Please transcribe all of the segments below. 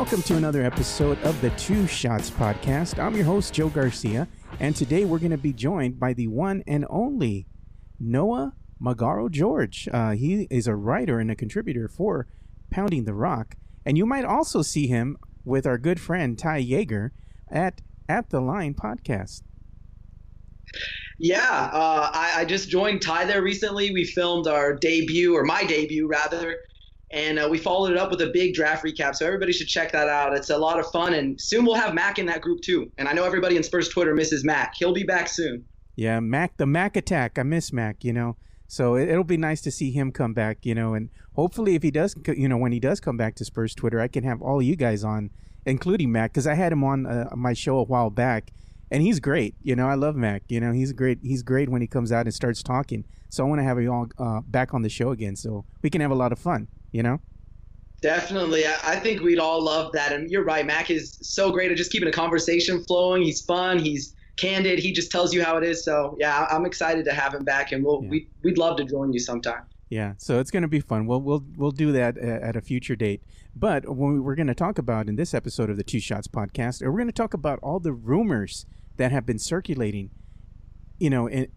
Welcome to another episode of the Two Shots Podcast. I'm your host, Joe Garcia, and today we're going to be joined by the one and only Noah Magaro George. Uh, he is a writer and a contributor for Pounding the Rock, and you might also see him with our good friend Ty Yeager at At the Line Podcast. Yeah, uh, I, I, just joined Ty there recently. We filmed our debut, or my debut rather, and uh, we followed it up with a big draft recap. So everybody should check that out. It's a lot of fun, and soon we'll have Mac in that group too. And I know everybody in Spurs Twitter misses Mac. He'll be back soon. Yeah, Mac, the Mac attack. I miss Mac. You know, so it, will be nice to see him come back. You know, and hopefully if he does, you know, when he does come back to Spurs Twitter, I can have all you guys on, including Mac, because I had him on uh, my show a while back and he's great. You know, I love Mac. You know, he's great. He's great when he comes out and starts talking. So I want to have you all uh, back on the show again, so we can have a lot of fun. You know. Definitely, I think we'd all love that. And you're right, Mac is so great at just keeping a conversation flowing. He's fun. He's candid. He just tells you how it is. So yeah, I'm excited to have him back, and we'll yeah. we, we'd love to join you sometime. Yeah, so it's going to be fun. We'll we'll we'll do that at a future date. But what we're going to talk about in this episode of the Two Shots podcast, we're going to talk about all the rumors that have been circulating, you know, and,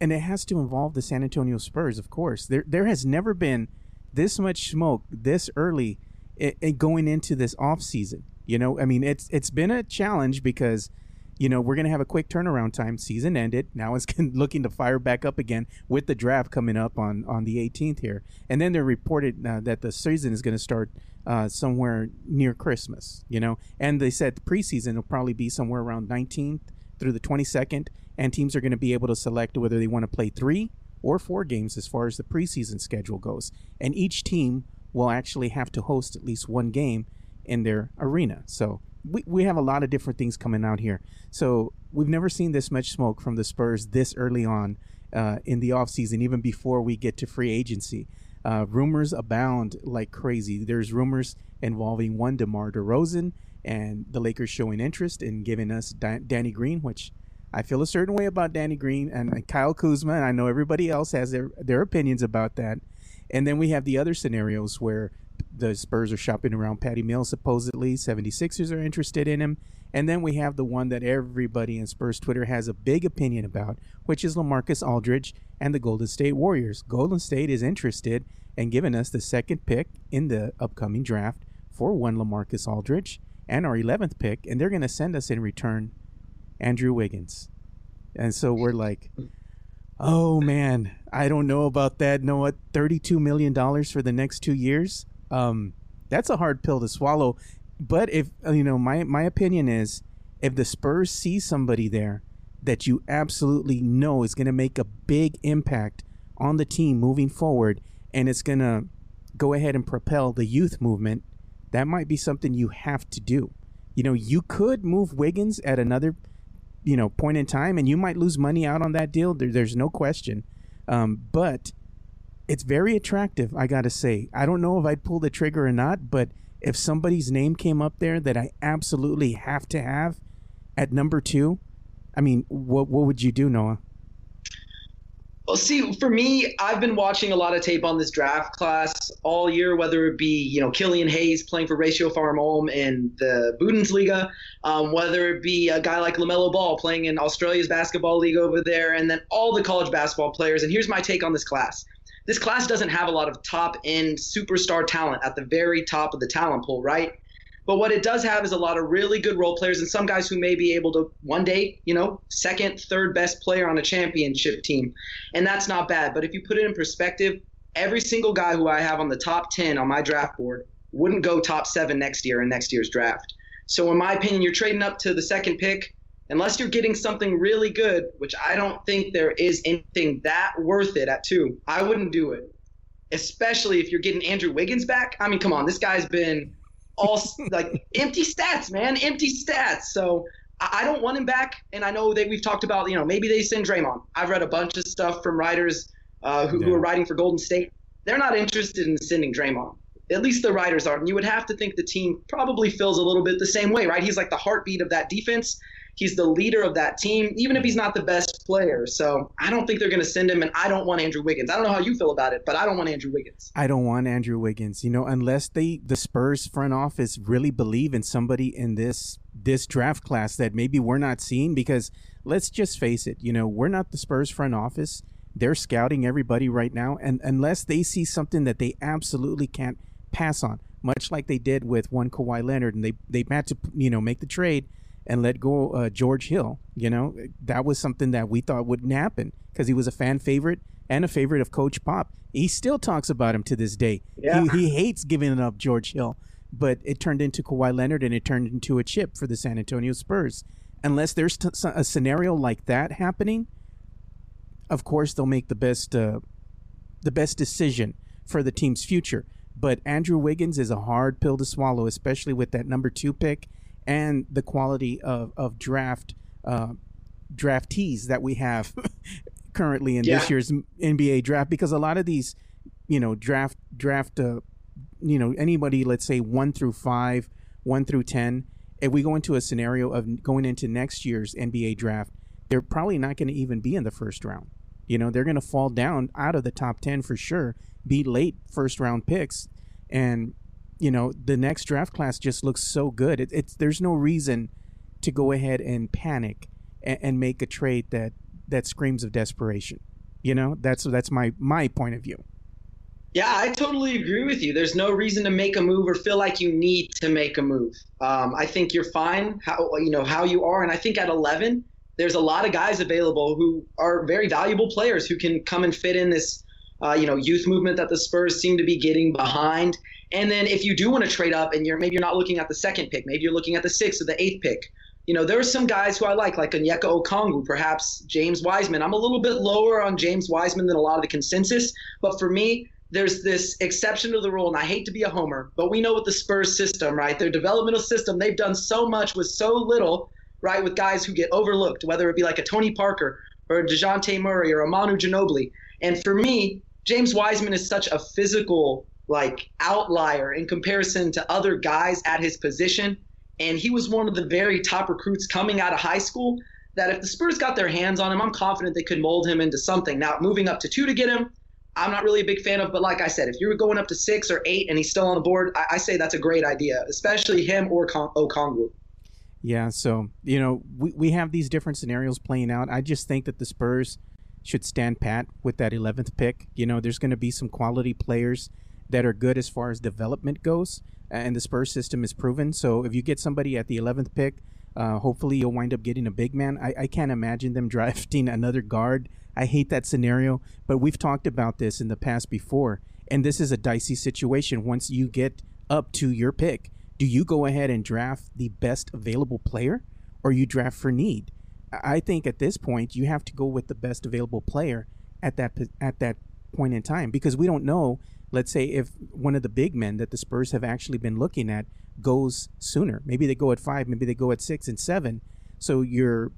and it has to involve the San Antonio Spurs, of course. There, there has never been this much smoke this early it, it going into this off season. You know, I mean, it's it's been a challenge because, you know, we're gonna have a quick turnaround time. Season ended. Now it's looking to fire back up again with the draft coming up on on the 18th here, and then they're reported uh, that the season is going to start uh, somewhere near Christmas. You know, and they said the preseason will probably be somewhere around 19th through the 22nd, and teams are going to be able to select whether they want to play three or four games as far as the preseason schedule goes. And each team will actually have to host at least one game in their arena. So we, we have a lot of different things coming out here. So we've never seen this much smoke from the Spurs this early on uh, in the offseason, even before we get to free agency. Uh, rumors abound like crazy. There's rumors involving one DeMar DeRozan and the Lakers showing interest in giving us Danny Green, which I feel a certain way about Danny Green and, Kyle Kuzma. And I know everybody else has their, their opinions about that. And then we have the other scenarios where the Spurs are shopping around Patty Mills, supposedly. 76ers are interested in him. And then we have the one that everybody in Spurs Twitter has a big opinion about, which is Lamarcus Aldridge and the Golden State Warriors. Golden State is interested in giving us the second pick in the upcoming draft for one Lamarcus Aldridge and our 11th pick, and they're going to send us in return Andrew Wiggins. And so we're like, oh man, I don't know about that. Know what? $32 million for the next two years? Um, that's a hard pill to swallow. But if, you know, my, my opinion is if the Spurs see somebody there that you absolutely know is going to make a big impact on the team moving forward and it's going to go ahead and propel the youth movement that might be something you have to do. You know, you could move Wiggins at another, you know, point in time, and you might lose money out on that deal. There, there's no question. Um, but it's very attractive, I got to say. I don't know if I'd pull the trigger or not, but if somebody's name came up there that I absolutely have to have at number two, I mean, what what would you do, Noah? Well, see, for me, I've been watching a lot of tape on this draft class all year, whether it be, you know, Killian Hayes playing for Ratiopharm Ulm in the Bundesliga, um, whether it be a guy like LaMelo Ball playing in Australia's basketball league over there, and then all the college basketball players. And here's my take on this class. This class doesn't have a lot of top end superstar talent at the very top of the talent pool, right? But what it does have is a lot of really good role players and some guys who may be able to one day, you know, second, third best player on a championship team. And that's not bad. But if you put it in perspective, every single guy who I have on the top 10 on my draft board wouldn't go top seven next year in next year's draft. So, in my opinion, you're trading up to the second pick. Unless you're getting something really good, which I don't think there is anything that worth it at two, I wouldn't do it. Especially if you're getting Andrew Wiggins back. I mean, come on, this guy's been all like empty stats, man, empty stats. So I don't want him back. And I know that we've talked about, you know, maybe they send Draymond. I've read a bunch of stuff from writers uh, who, yeah. who are writing for Golden State. They're not interested in sending Draymond. At least the writers are. And you would have to think the team probably feels a little bit the same way, right? He's like the heartbeat of that defense. He's the leader of that team, even if he's not the best player. So I don't think they're going to send him, and I don't want Andrew Wiggins. I don't know how you feel about it, but I don't want Andrew Wiggins. I don't want Andrew Wiggins. You know, unless they the Spurs front office really believe in somebody in this this draft class that maybe we're not seeing. Because let's just face it, you know, we're not the Spurs front office. They're scouting everybody right now, and unless they see something that they absolutely can't pass on, much like they did with one Kawhi Leonard, and they they had to you know make the trade and let go uh, George Hill. You know, that was something that we thought wouldn't happen because he was a fan favorite and a favorite of Coach Pop. He still talks about him to this day. Yeah. He, he hates giving up George Hill, but it turned into Kawhi Leonard and it turned into a chip for the San Antonio Spurs. Unless there's t- a scenario like that happening, of course they'll make the best uh, the best decision for the team's future. But Andrew Wiggins is a hard pill to swallow, especially with that number two pick and the quality of, of draft uh, draftees that we have currently in yeah. this year's NBA draft because a lot of these, you know, draft draft, uh, you know, anybody, let's say one through five, one through ten. If we go into a scenario of going into next year's NBA draft, they're probably not going to even be in the first round. You know, they're going to fall down out of the top ten for sure, be late first round picks, and you know the next draft class just looks so good. It, it's there's no reason to go ahead and panic and, and make a trade that that screams of desperation. You know, that's that's my my point of view. Yeah, I totally agree with you. There's no reason to make a move or feel like you need to make a move. Um, I think you're fine how you know how you are, and I think at 11, there's a lot of guys available who are very valuable players who can come and fit in this, uh, you know, youth movement that the Spurs seem to be getting behind. And then if you do want to trade up and you're maybe you're not looking at the second pick, maybe you're looking at the sixth or the eighth pick. You know, there are some guys who I like, like Onyeka Okongwu, perhaps James Wiseman. I'm a little bit lower on James Wiseman than a lot of the consensus, but for me, there's this exception to the rule, and I hate to be a homer, but we know with the Spurs system, right? Their developmental system, they've done so much with so little, right? With guys who get overlooked, whether it be like a Tony Parker or a DeJounte Murray or a Manu Ginobili. And for me, James Wiseman is such a physical like outlier in comparison to other guys at his position. And he was one of the very top recruits coming out of high school that if the Spurs got their hands on him, I'm confident they could mold him into something. Now, moving up to two to get him, I'm not really a big fan of, but like I said, if you're going up to six or eight and he's still on the board, I, I say that's a great idea, especially him or Con- Okongwu. Yeah, so, you know, we, we have these different scenarios playing out. I just think that the Spurs should stand pat with that 11th pick. You know, there's going to be some quality players that are good as far as development goes, and the Spurs system is proven. So if you get somebody at the 11th pick, uh, hopefully you'll wind up getting a big man. I, I can't imagine them drafting another guard. I hate that scenario, but we've talked about this in the past before, and this is a dicey situation. Once you get up to your pick, do you go ahead and draft the best available player, or you draft for need? I think at this point you have to go with the best available player at that at that point in time because we don't know let's say if one of the big men that the Spurs have actually been looking at goes sooner, maybe they go at five, maybe they go at six and seven. So your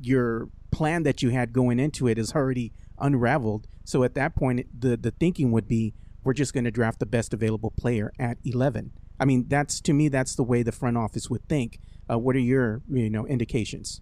your plan that you had going into it is already unraveled. So at that point, the the thinking would be we're just going to draft the best available player at eleven. I mean, that's to me that's the way the front office would think. Uh, what are your you know indications?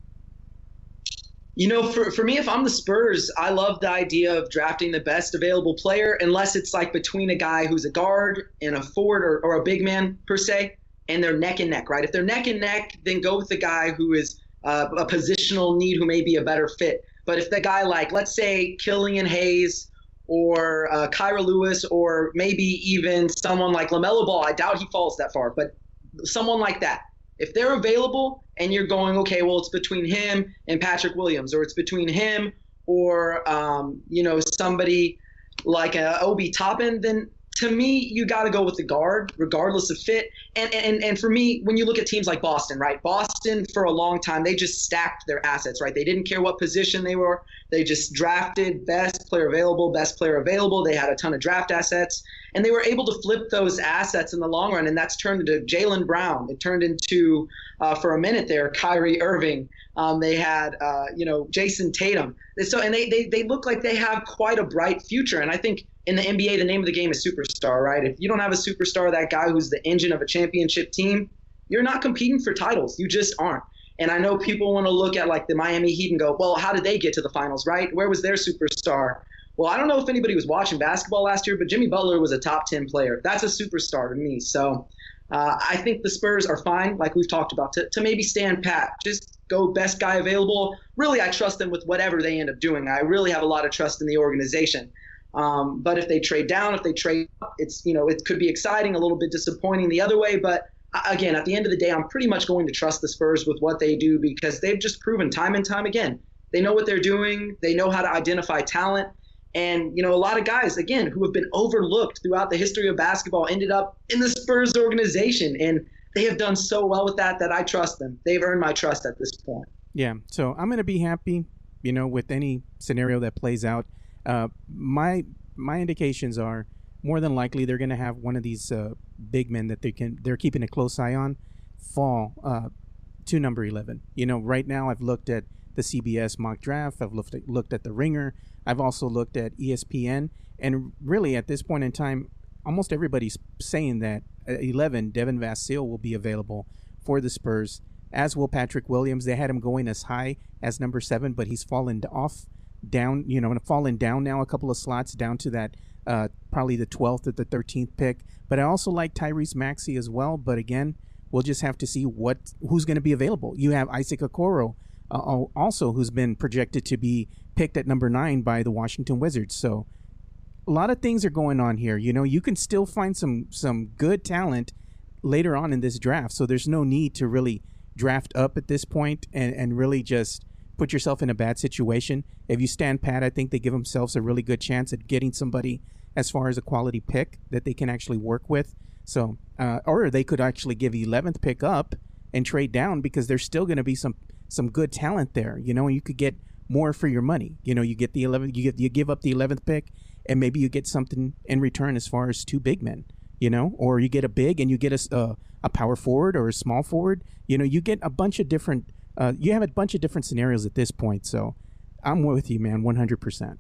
You know, for, for me, if I'm the Spurs, I love the idea of drafting the best available player, unless it's like between a guy who's a guard and a forward or, or a big man, per se, and they're neck and neck, right? If they're neck and neck, then go with the guy who is uh, a positional need who may be a better fit. But if the guy, like, let's say Killian Hayes or uh, Kira Lewis or maybe even someone like LaMelo Ball, I doubt he falls that far, but someone like that, if they're available and you're going, okay, well, it's between him and Patrick Williams, or it's between him or, um, you know, somebody like a Obi Toppin, then to me, you got to go with the guard, regardless of fit. And, and and for me, when you look at teams like Boston, right? Boston for a long time they just stacked their assets, right? They didn't care what position they were. They just drafted best player available, best player available. They had a ton of draft assets, and they were able to flip those assets in the long run. And that's turned into Jaylen Brown. It turned into uh, for a minute there, Kyrie Irving. Um, they had uh, you know Jayson Tatum. So and they, they they look like they have quite a bright future. And I think in the NBA, the name of the game is superstar, right? If you don't have a superstar, that guy who's the engine of a championship team, you're not competing for titles. You just aren't. And I know people want to look at like the Miami Heat and go, well, how did they get to the finals, right? Where was their superstar? Well, I don't know if anybody was watching basketball last year, but Jimmy Butler was a top 10 player. That's a superstar to me. So uh, I think the Spurs are fine, like we've talked about, to, to maybe stand pat. Just go best guy available. Really, I trust them with whatever they end up doing. I really have a lot of trust in the organization. Um, but if they trade down, if they trade up, it's you know it could be exciting, a little bit disappointing the other way. But again, at the end of the day, I'm pretty much going to trust the Spurs with what they do because they've just proven time and time again they know what they're doing. They know how to identify talent. And, you know, a lot of guys, again, who have been overlooked throughout the history of basketball ended up in the Spurs organization. And they have done so well with that that I trust them. They've earned my trust at this point. Yeah. So I'm going to be happy, you know, with any scenario that plays out. Uh, my my indications are more than likely they're going to have one of these uh, big men that they can they're keeping a close eye on fall uh, to number 11. You know, right now I've looked at the CBS mock draft. I've looked at, looked at the Ringer. I've also looked at ESPN, and really at this point in time, almost everybody's saying that at 11, Devin Vassell will be available for the Spurs, as will Patrick Williams. They had him going as high as number seven, but he's fallen off down, you know, fallen down now a couple of slots down to that uh, probably the 12th or the 13th pick. But I also like Tyrese Maxey as well. But again, we'll just have to see what who's going to be available. You have Isaac Okoro uh, also who's been projected to be picked at number nine by the Washington Wizards. So a lot of things are going on here. You know, you can still find some some good talent later on in this draft. So there's no need to really draft up at this point and, and really just put yourself in a bad situation. If you stand pat, I think they give themselves a really good chance at getting somebody as far as a quality pick that they can actually work with. So, uh, or they could actually give 11th pick up and trade down because there's still going to be some some good talent there. You know, you could get more for your money. You know, you get the 11th, you get you give up the 11th pick, and maybe you get something in return as far as two big men. You know, or you get a big and you get a uh, a power forward or a small forward. You know, you get a bunch of different. Uh, you have a bunch of different scenarios at this point. So, I'm with you, man, 100. percent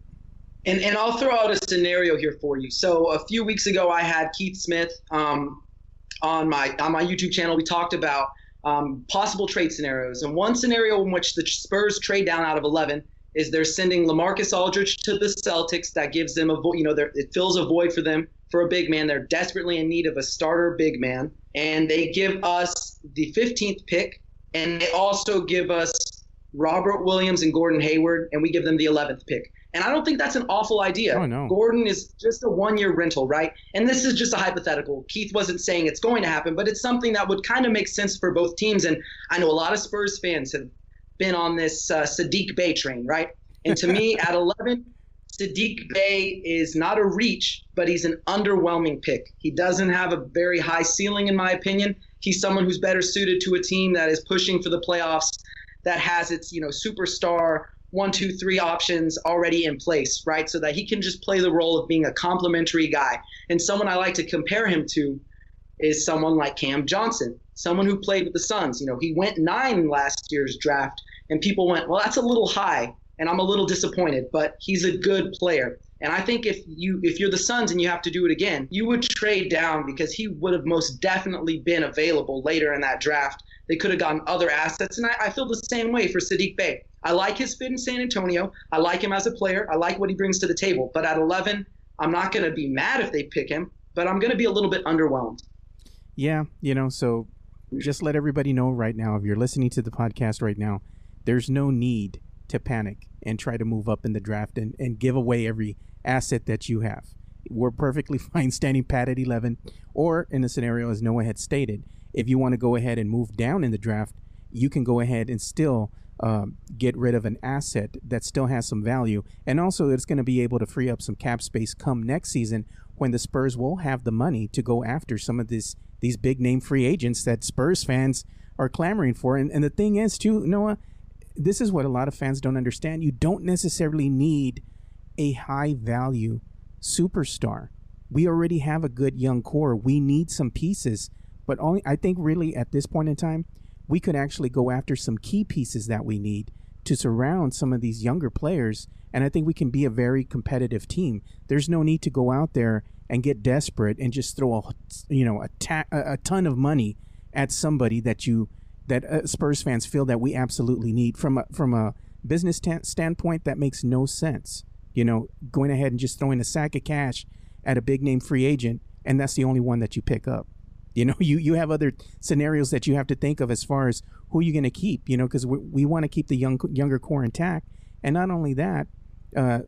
and, and I'll throw out a scenario here for you. So a few weeks ago, I had Keith Smith um, on my on my YouTube channel. We talked about um, possible trade scenarios. And one scenario in which the Spurs trade down out of 11 is they're sending LaMarcus Aldridge to the Celtics. That gives them a void, you know, it fills a void for them for a big man. They're desperately in need of a starter big man. And they give us the 15th pick, and they also give us Robert Williams and Gordon Hayward, and we give them the 11th pick. And I don't think that's an awful idea. Oh, no. Gordon is just a one year rental, right? And this is just a hypothetical. Keith wasn't saying it's going to happen, but it's something that would kind of make sense for both teams. And I know a lot of Spurs fans have been on this uh, Saddiq Bey train, right? And to me, at 11, Saddiq Bey is not a reach, but he's an underwhelming pick. He doesn't have a very high ceiling, in my opinion. He's someone who's better suited to a team that is pushing for the playoffs, that has its, you know, superstar one, two, three options already in place, right? So that he can just play the role of being a complementary guy. And someone I like to compare him to is someone like Cam Johnson, someone who played with the Suns. You know, he went nine last year's draft, and people went, well, that's a little high, and I'm a little disappointed, but he's a good player. And I think if you if you're the Suns and you have to do it again, you would trade down because he would have most definitely been available later in that draft. They could have gotten other assets, and I, I feel the same way for Saddiq Bey. I like his fit in San Antonio. I like him as a player. I like what he brings to the table. But at 11, I'm not going to be mad if they pick him, but I'm going to be a little bit underwhelmed. Yeah, you know, so just let everybody know right now if you're listening to the podcast right now, there's no need to panic and try to move up in the draft and, and give away every asset that you have. We're perfectly fine standing pat at 11, or in the scenario as Noah had stated, if you want to go ahead and move down in the draft, you can go ahead and still um, get rid of an asset that still has some value. And also, it's going to be able to free up some cap space come next season when the Spurs will have the money to go after some of this these big name free agents that Spurs fans are clamoring for. And, and the thing is, too, Noah, this is what a lot of fans don't understand. You don't necessarily need a high value superstar. We already have a good young core. We need some pieces. But only I think really at this point in time, we could actually go after some key pieces that we need to surround some of these younger players. And I think we can be a very competitive team. There's no need to go out there and get desperate and just throw a you know a, ta- a ton of money at somebody that you that uh, Spurs fans feel that we absolutely need from a, from a business t- standpoint that makes no sense. You know, going ahead and just throwing a sack of cash at a big name free agent and that's the only one that you pick up. You know, you you have other scenarios that you have to think of as far as who you're going to keep. You know, because we, we want to keep the young younger core intact, and not only that, uh,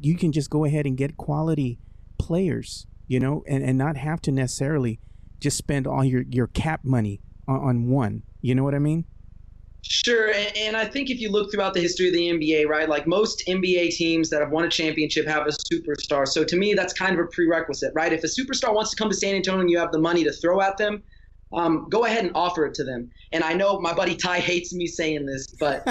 you can just go ahead and get quality players. You know, and, and not have to necessarily just spend all your your cap money on, on one. You know what I mean? Sure, and, and, I think if you look throughout the history of the NBA, right, like most NBA teams that have won a championship have a superstar. So to me, that's kind of a prerequisite, right? If a superstar wants to come to San Antonio and you have the money to throw at them, um, go ahead and offer it to them. And I know my buddy Ty hates me saying this, but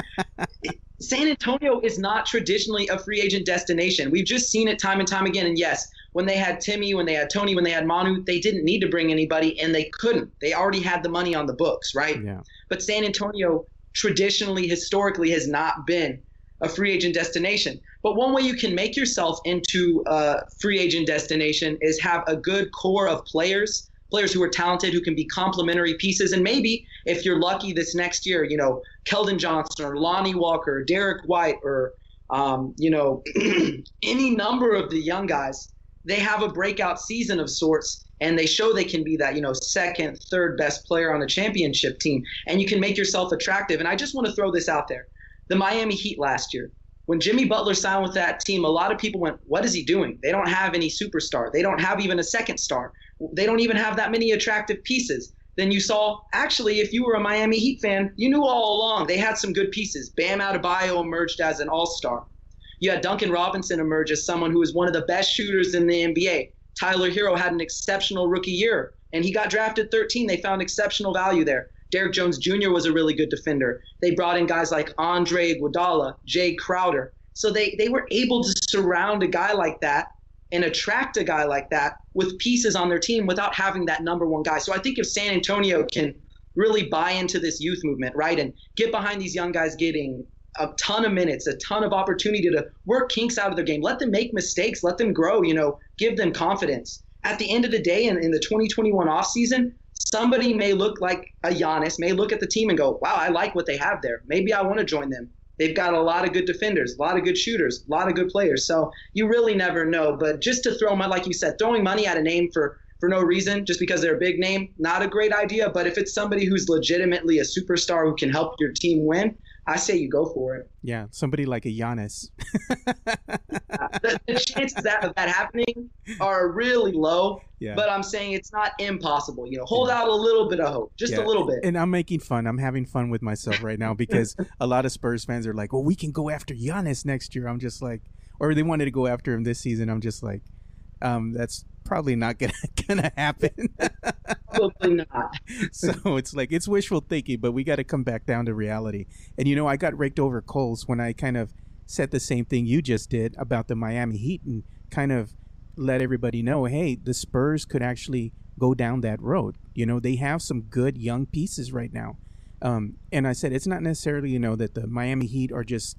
San Antonio is not traditionally a free agent destination. We've just seen it time and time again. And yes, when they had Timmy, when they had Tony, when they had Manu, they didn't need to bring anybody, and they couldn't. They already had the money on the books, right? Yeah. But San Antonio traditionally, historically, has not been a free agent destination. But one way you can make yourself into a free agent destination is have a good core of players, players who are talented, who can be complementary pieces. And maybe if you're lucky this next year, you know, Keldon Johnson or Lonnie Walker, or Derrick White, or, um, you know, any number of the young guys, they have a breakout season of sorts and they show they can be that you know second third best player on the championship team and you can make yourself attractive. And i just want to throw this out there. The miami heat last year when jimmy butler signed with that team a lot of people went what is he doing? They don't have any superstar. They don't have even a second star. They don't even have that many attractive pieces. Then you saw actually if you were a miami heat fan you knew all along they had some good pieces. Bam adebayo emerged as an all-star. You had duncan robinson emerge as someone who was one of the best shooters in the nba Tyler Herro had an exceptional rookie year, and he got drafted 13. They found exceptional value there. Derrick Jones Jr. was a really good defender. They brought in guys like Andre Iguodala, Jae Crowder. So they, they were able to surround a guy like that and attract a guy like that with pieces on their team without having that number one guy. So I think if San Antonio can really buy into this youth movement, right, and get behind these young guys getting a ton of minutes, a ton of opportunity to work kinks out of their game. Let them make mistakes, let them grow, you know, give them confidence. At the end of the day, in, in the 2021 offseason, somebody may look like a Giannis, may look at the team and go, wow, I like what they have there. Maybe I want to join them. They've got a lot of good defenders, a lot of good shooters, a lot of good players. So you really never know. But just to throw money, like you said, throwing money at a name for for no reason, just because they're a big name, not a great idea. But if it's somebody who's legitimately a superstar who can help your team win, I say you go for it. Yeah, somebody like a Giannis. the, the, chances that, of that happening are really low. Yeah. But I'm saying it's not impossible. You know, hold yeah. out a little bit of hope, just yeah. a little bit. And I'm making fun. I'm having fun with myself right now because a lot of Spurs fans are like, "Well, we can go after Giannis next year." I'm just like, or they wanted to go after him this season. I'm just like, um, that's probably not gonna gonna happen. probably not. so it's like it's wishful thinking, but we got to come back down to reality. And you know, I got raked over coals when I kind of said the same thing you just did about the Miami Heat and kind of let everybody know, hey, the Spurs could actually go down that road. You know, they have some good young pieces right now. Um, and I said it's not necessarily you know that the Miami Heat are just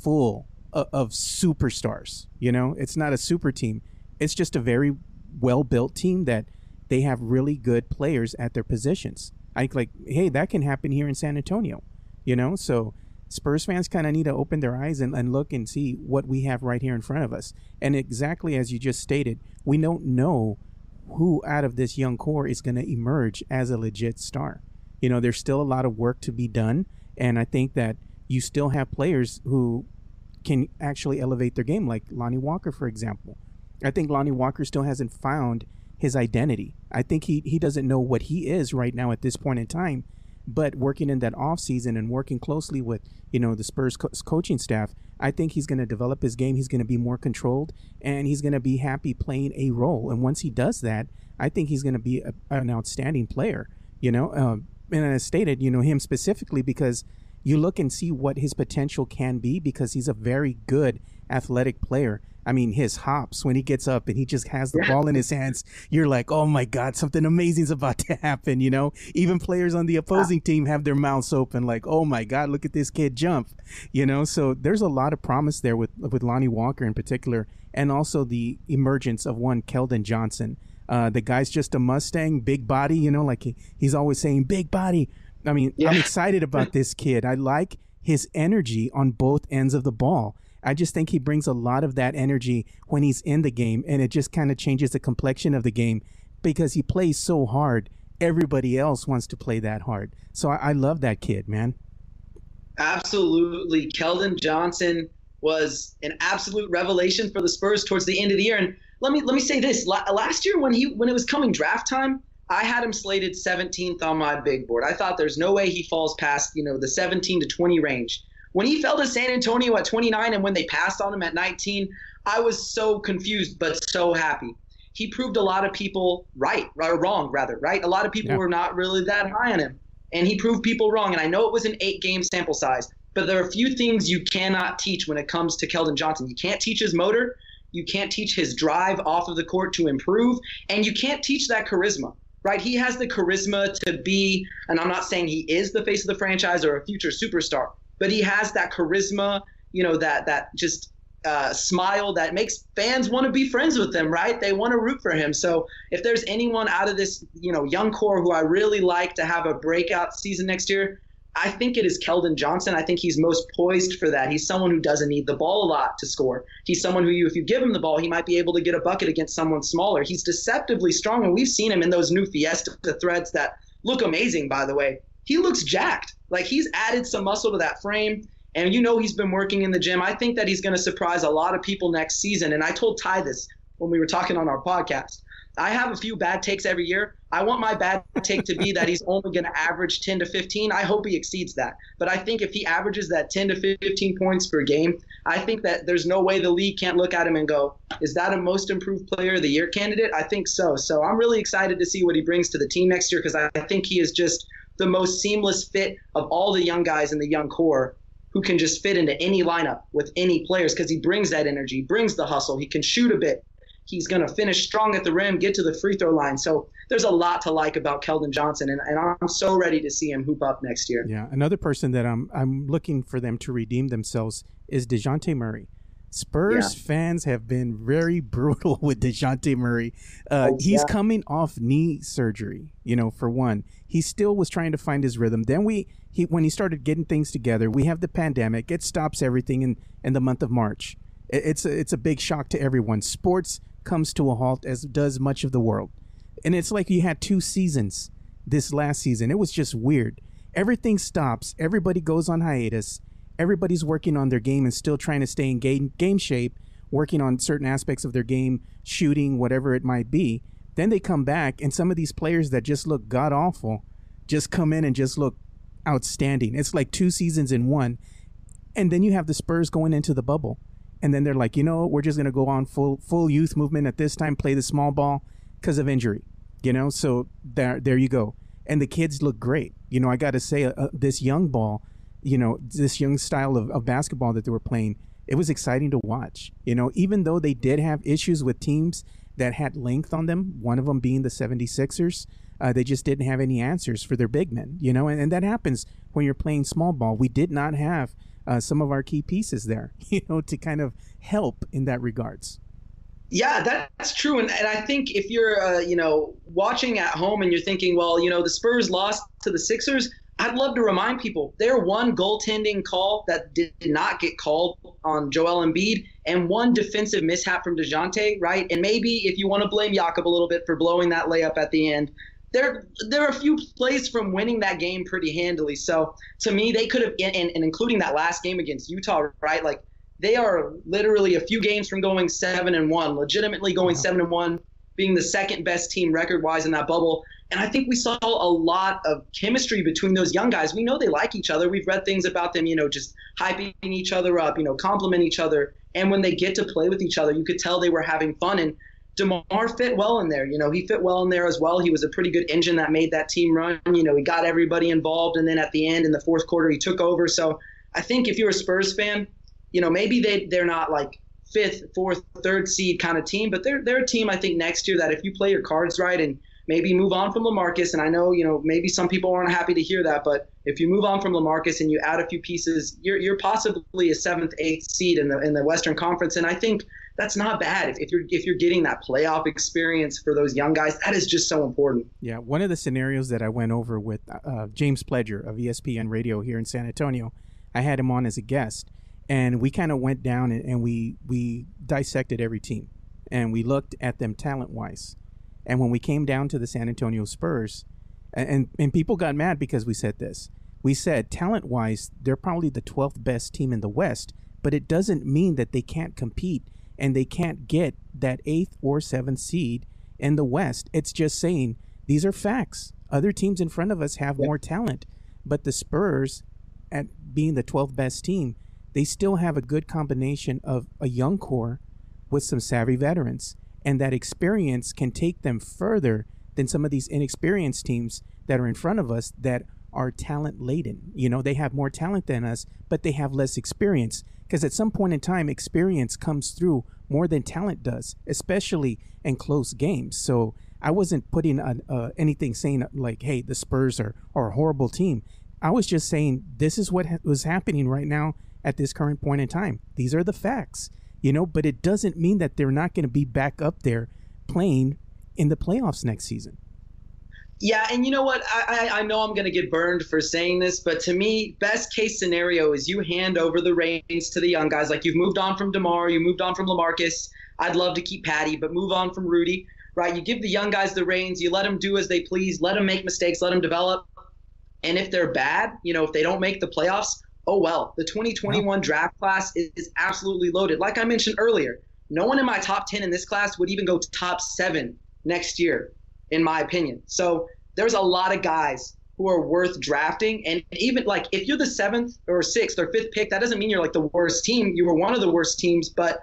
full of, of superstars. You know, it's not a super team it's just a very well built team that they have really good players at their positions. I like, hey, that can happen here in San Antonio, you know. So Spurs fans kind of need to open their eyes and, and look and see what we have right here in front of us. And exactly as you just stated, we don't know who out of this young core is going to emerge as a legit star. You know, there's still a lot of work to be done, and I think that you still have players who can actually elevate their game, like Lonnie Walker, for example. I think Lonnie Walker still hasn't found his identity. I think he, he doesn't know what he is right now at this point in time. But working in that off season and working closely with you know the Spurs co- coaching staff, I think he's going to develop his game. He's going to be more controlled, and he's going to be happy playing a role. And once he does that, I think he's going to be a, an outstanding player. You know, um, and I stated, you know, him specifically because you look and see what his potential can be because he's a very good athletic player. I mean, his hops when he gets up and he just has the ball in his hands, you're like, oh my God, something amazing is about to happen. You know, even players on the opposing team have their mouths open, like, oh my God, look at this kid jump. You know, so there's a lot of promise there with with Lonnie Walker in particular, and also the emergence of one Keldon Johnson. Uh, the guy's just a Mustang, big body. You know, like he, he's always saying, big body, I mean, yeah. I'm excited about this kid. I like his energy on both ends of the ball. I just think he brings a lot of that energy when he's in the game, and it just kind of changes the complexion of the game because he plays so hard. Everybody else wants to play that hard. So I, I love that kid, man. Absolutely. Keldon Johnson was an absolute revelation for the Spurs towards the end of the year. And let me let me say this: last year when he when it was coming draft time, I had him slated 17th on my big board. I thought there's no way he falls past you know the 17 to 20 range. When he fell to San Antonio at 29 and when they passed on him at 19, I was so confused but so happy. He proved a lot of people right, or wrong rather, right? A lot of people yeah. were not really that high on him. And he proved people wrong. And I know it was an eight game sample size, but there are a few things you cannot teach when it comes to Keldon Johnson. You can't teach his motor, you can't teach his drive off of the court to improve, and you can't teach that charisma right? He has the charisma to be, and I'm not saying he is the face of the franchise or a future superstar, but he has that charisma, you know, that that just uh, smile that makes fans want to be friends with him, right? They want to root for him. So if there's anyone out of this, you know, young core who I really like to have a breakout season next year, I think it is Keldon Johnson. I think he's most poised for that. He's someone who doesn't need the ball a lot to score. He's someone who, you, if you give him the ball, he might be able to get a bucket against someone smaller. He's deceptively strong, and we've seen him in those new Fiesta threads that look amazing, by the way. He looks jacked. Like he's added some muscle to that frame. And you know he's been working in the gym. I think that he's going to surprise a lot of people next season. And I told Ty this when we were talking on our podcast. I have a few bad takes every year. I want my bad take to be that he's only going to average 10 to 15. I hope he exceeds that. But I think if he averages that 10 to 15 points per game, I think that there's no way the league can't look at him and go, is that a most improved player of the year candidate? I think so. So I'm really excited to see what he brings to the team next year because I think he is just the most seamless fit of all the young guys in the young core who can just fit into any lineup with any players because he brings that energy, brings the hustle. He can shoot a bit. He's going to finish strong at the rim, get to the free throw line. So there's a lot to like about Keldon Johnson, and, and I'm so ready to see him hoop up next year. Yeah, another person that I'm I'm looking for them to redeem themselves is Dejounte Murray. Spurs yeah. fans have been very brutal with Dejounte Murray. Uh, oh, he's yeah. coming off knee surgery, you know, for one. He still was trying to find his rhythm. Then we he when he started getting things together, we have the pandemic. It stops everything in, in the month of March. It, it's a, it's a big shock to everyone. Sports comes to a halt as does much of the world. And it's like you had two seasons this last season. It was just weird. Everything stops. Everybody goes on hiatus everybody's working on their game and still trying to stay in game game shape, working on certain aspects of their game, shooting, whatever it might be. Then they come back, and some of these players that just look god awful just come in and just look outstanding. It's like two seasons in one. And then you have the Spurs going into the bubble. And then they're like, you know, we're just going to go on full full youth movement at this time, play the small ball because of injury. You know, so there there you go. And the kids look great. You know, I got to say, uh, uh, this young ball you know, this young style of, of basketball that they were playing, it was exciting to watch. You know, even though they did have issues with teams that had length on them, one of them being the 76ers, uh, they just didn't have any answers for their big men, you know, and, and that happens when you're playing small ball. We did not have uh, some of our key pieces there, you know, to kind of help in that regards. Yeah, that's true, and, and I think if you're, uh, you know, watching at home and you're thinking, well, you know, the Spurs lost to the Sixers, I'd love to remind people there one goaltending call that did not get called on Joel Embiid and one defensive mishap from DeJounte, right? And maybe if you want to blame Jakob a little bit for blowing that layup at the end, there there are a few plays from winning that game pretty handily. So to me, they could have, and, and including that last game against Utah, right? Like they are literally a few games from going seven and one, legitimately going wow. seven and one, being the second best team record wise in that bubble. And I think we saw a lot of chemistry between those young guys. We know they like each other. We've read things about them, you know, just hyping each other up, you know, compliment each other. And when they get to play with each other, you could tell they were having fun. And DeMar fit well in there. You know, he fit well in there as well. He was a pretty good engine that made that team run. You know, he got everybody involved. And then at the end, in the fourth quarter, he took over. So I think if you're a Spurs fan, you know, maybe they, they're not like fifth, fourth, third seed kind of team, but they're, they're a team, I think, next year that if you play your cards right and maybe move on from Lamarcus. And I know, you know, maybe some people aren't happy to hear that, but if you move on from Lamarcus and you add a few pieces, you're, you're possibly a seventh, eighth seed in the in the Western Conference. And I think that's not bad. If, if you're if you're getting that playoff experience for those young guys, that is just so important. Yeah, one of the scenarios that I went over with uh, James Pledger of ESPN Radio here in San Antonio, I had him on as a guest, and we kind of went down and, and we we dissected every team, and we looked at them talent wise and when we came down to the San Antonio Spurs, and, and people got mad because we said this. We said talent wise, they're probably the 12th best team in the West, but it doesn't mean that they can't compete and they can't get that eighth or seventh seed in the West. It's just saying these are facts. Other teams in front of us have more talent, but the Spurs, at being the 12th best team, they still have a good combination of a young core with some savvy veterans and that experience can take them further than some of these inexperienced teams that are in front of us that are talent laden. You know, they have more talent than us, but they have less experience. Because at some point in time, experience comes through more than talent does, especially in close games. So I wasn't putting on, uh, anything saying like, hey, the Spurs are, are a horrible team. I was just saying this is what ha- was happening right now at this current point in time. These are the facts you know, but it doesn't mean that they're not going to be back up there playing in the playoffs next season. Yeah, and you know what? I, I, I know I'm going to get burned for saying this, but to me, best case scenario is you hand over the reins to the young guys. Like you've moved on from DeMar, you moved on from Lamarcus. I'd love to keep Patty, but move on from Rudy, right? You give the young guys the reins, you let them do as they please, let them make mistakes, let them develop. And if they're bad, you know, if they don't make the playoffs, oh well. The 2021 draft class is, is absolutely loaded. Like I mentioned earlier, no one in my top 10 in this class would even go to top seven next year, in my opinion. So there's a lot of guys who are worth drafting. And even like if you're the seventh or sixth or fifth pick, that doesn't mean you're like the worst team. You were one of the worst teams, but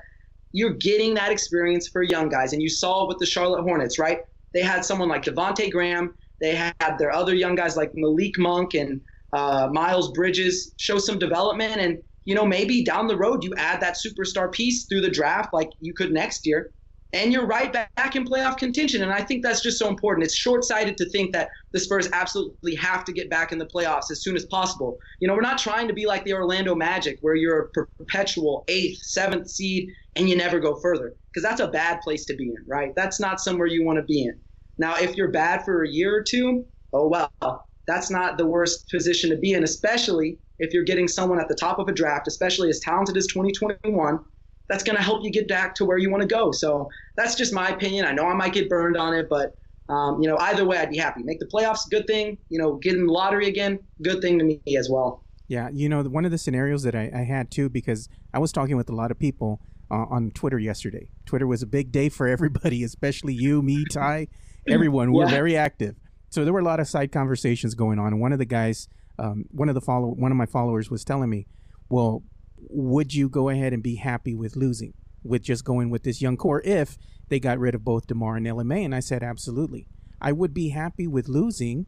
you're getting that experience for young guys. And you saw it with the Charlotte Hornets, right? They had someone like Devonte Graham. They had their other young guys like Malik Monk and uh, Miles Bridges, show some development, and you know maybe down the road you add that superstar piece through the draft like you could next year, and you're right back in playoff contention. And I think that's just so important. It's short-sighted to think that the Spurs absolutely have to get back in the playoffs as soon as possible. You know, we're not trying to be like the Orlando Magic where you're a perpetual eighth, seventh seed and you never go further because that's a bad place to be in, right? That's not somewhere you want to be in. Now, if you're bad for a year or two, oh well, that's not the worst position to be in, especially if you're getting someone at the top of a draft, especially as talented as 2021. That's going to help you get back to where you want to go. So that's just my opinion. I know I might get burned on it, but um, you know, either way, I'd be happy. Make the playoffs, good thing. You know, get in the lottery again, good thing to me as well. Yeah, you know, one of the scenarios that I, I had too, because I was talking with a lot of people uh, on Twitter yesterday. Twitter was a big day for everybody, especially you, me, Ty, everyone. We're very active so there were a lot of side conversations going on, and one of the guys, um, one of the follow, one of my followers was telling me, "Well, would you go ahead and be happy with losing, with just going with this young core if they got rid of both Demar and LMA?" And I said, "Absolutely, I would be happy with losing,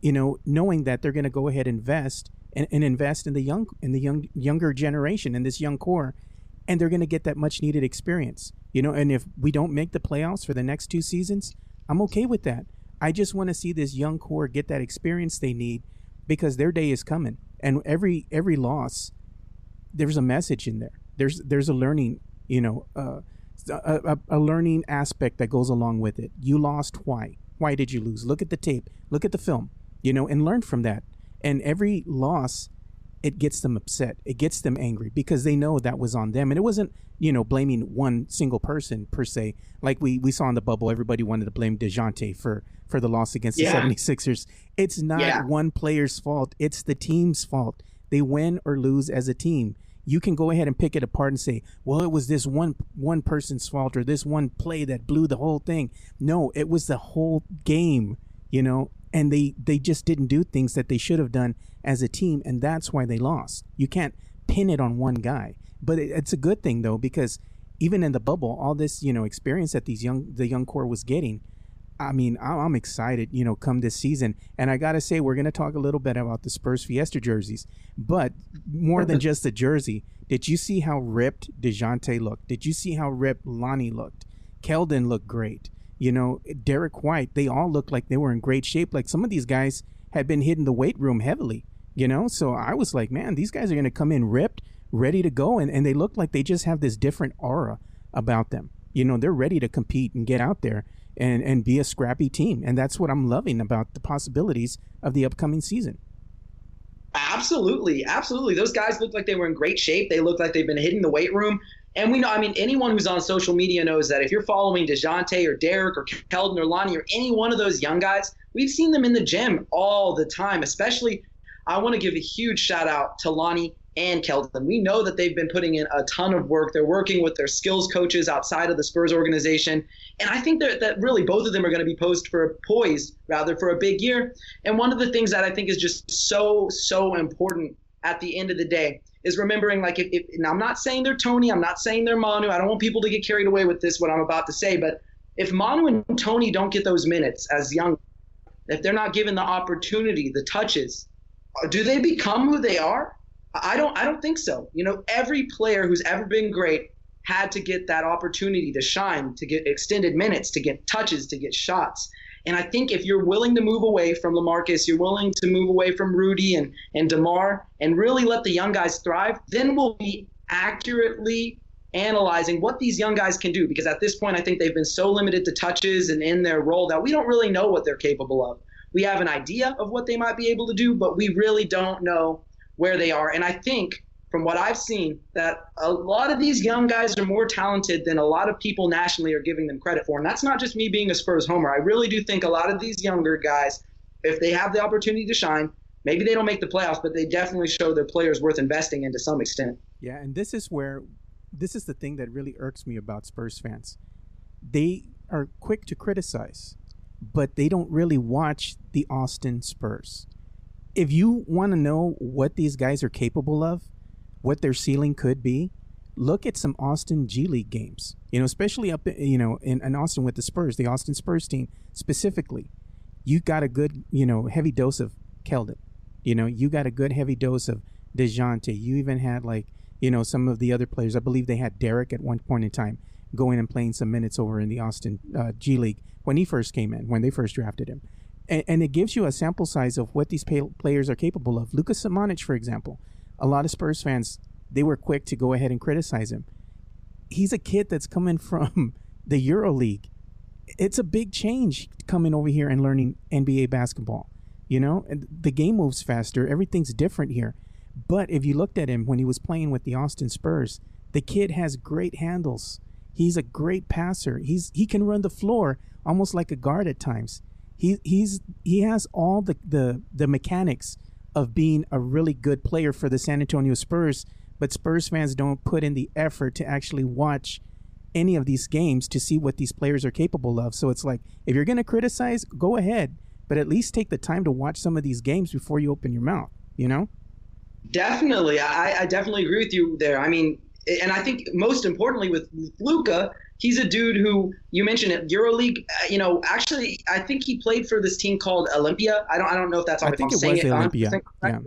you know, knowing that they're going to go ahead and invest and, and invest in the young in the young younger generation in this young core." And they're going to get that much needed experience, you know. And if we don't make the playoffs for the next two seasons, I'm okay with that I just want to see this young core get that experience they need because their day is coming. And every every loss, there's a message in there. There's there's a learning, you know, uh, a, a, a learning aspect that goes along with it. You lost. Why? Why did you lose? Look at the tape. Look at the film. You know, and learn from that. And every loss it gets them upset. It gets them angry because they know that was on them. And it wasn't, you know, blaming one single person per se. Like we, we saw in the bubble, everybody wanted to blame DeJounte for, for the loss against yeah. the 76ers. It's not yeah. one player's fault. It's the team's fault. They win or lose as a team. You can go ahead and pick it apart and say, well, it was this one one person's fault or this one play that blew the whole thing. No, it was the whole game, you know, and they they just didn't do things that they should have done as a team, and that's why they lost. You can't pin it on one guy, but it, it's a good thing though because even in the bubble, all this you know experience that these young the young core was getting. I mean, I'm excited, you know, come this season. And I got to say, we're going to talk a little bit about the Spurs Fiesta jerseys. But more than just the jersey, did you see how ripped DeJounte looked? Did you see how ripped Lonnie looked? Keldon looked great You know, Derrick White, they all looked like they were in great shape. Like some of these guys had been hitting the weight room heavily, you know? So I was like, man, these guys are going to come in ripped, ready to go. And, and they look like they just have this different aura about them. You know, they're ready to compete and get out there and, and be a scrappy team. And that's what I'm loving about the possibilities of the upcoming season. Absolutely, absolutely. Those guys looked like they were in great shape. They looked like they've been hitting the weight room. And we know, I mean, anyone who's on social media knows that if you're following DeJounte or Derrick or Keldon or Lonnie or any one of those young guys, we've seen them in the gym all the time. Especially, I want to give a huge shout out to Lonnie and Keldon. We know that they've been putting in a ton of work. They're working with their skills coaches outside of the Spurs organization. And I think that, that really both of them are going to be posed for poised rather for a big year. And one of the things that I think is just so, so important at the end of the day is remembering like if, if I'm not saying they're Tony, I'm not saying they're Manu. I don't want people to get carried away with this, what I'm about to say, but if Manu and Tony don't get those minutes as young, if they're not given the opportunity, the touches, uh, do they become who they are? I don't I don't think so. You know, every player who's ever been great had to get that opportunity to shine, to get extended minutes, to get touches, to get shots. And I think if you're willing to move away from LaMarcus, you're willing to move away from Rudy and, and DeMar and really let the young guys thrive, then we'll be accurately analyzing what these young guys can do. Because at this point, I think they've been so limited to touches and in their role that we don't really know what they're capable of. We have an idea of what they might be able to do, but we really don't know where they are. And I think from what I've seen, that a lot of these young guys are more talented than a lot of people nationally are giving them credit for. And that's not just me being a Spurs homer. I really do think a lot of these younger guys, if they have the opportunity to shine, maybe they don't make the playoffs, but they definitely show their players worth investing in to some extent. Yeah, and this is where this is the thing that really irks me about Spurs fans. They are quick to criticize, but they don't really watch the Austin Spurs. If you want to know what these guys are capable of, what their ceiling could be, look at some Austin G League games. You know, especially up you know in, in Austin with the Spurs, the Austin Spurs team specifically. You got a good you know heavy dose of Keldon. You know, you got a good heavy dose of Dejounte. You even had like you know some of the other players. I believe they had Derrick at one point in time going and playing some minutes over in the Austin uh, G League when he first came in, when they first drafted him. And, it gives you a sample size of what these players are capable of. Lucas Samanic, for example, a lot of Spurs fans they were quick to go ahead and criticize him. He's a kid that's coming from the Euro League. It's a big change coming over here and learning NBA basketball. You know, and the game moves faster. Everything's different here. But if you looked at him when he was playing with the Austin Spurs, the kid has great handles. He's a great passer. He's he can run the floor almost like a guard at times. He he's he has all the the the mechanics of being a really good player for the San Antonio Spurs, but Spurs fans don't put in the effort to actually watch any of these games to see what these players are capable of. So it's like if you're going to criticize, go ahead, but at least take the time to watch some of these games before you open your mouth, you know? Definitely. I, I definitely agree with you there. I mean, and I think most importantly with Luka, he's a dude who you mentioned it, EuroLeague. Uh, you know, actually, I think he played for this team called Olympia. I don't, I don't know if that's. How I think it was it Olympia. Yeah.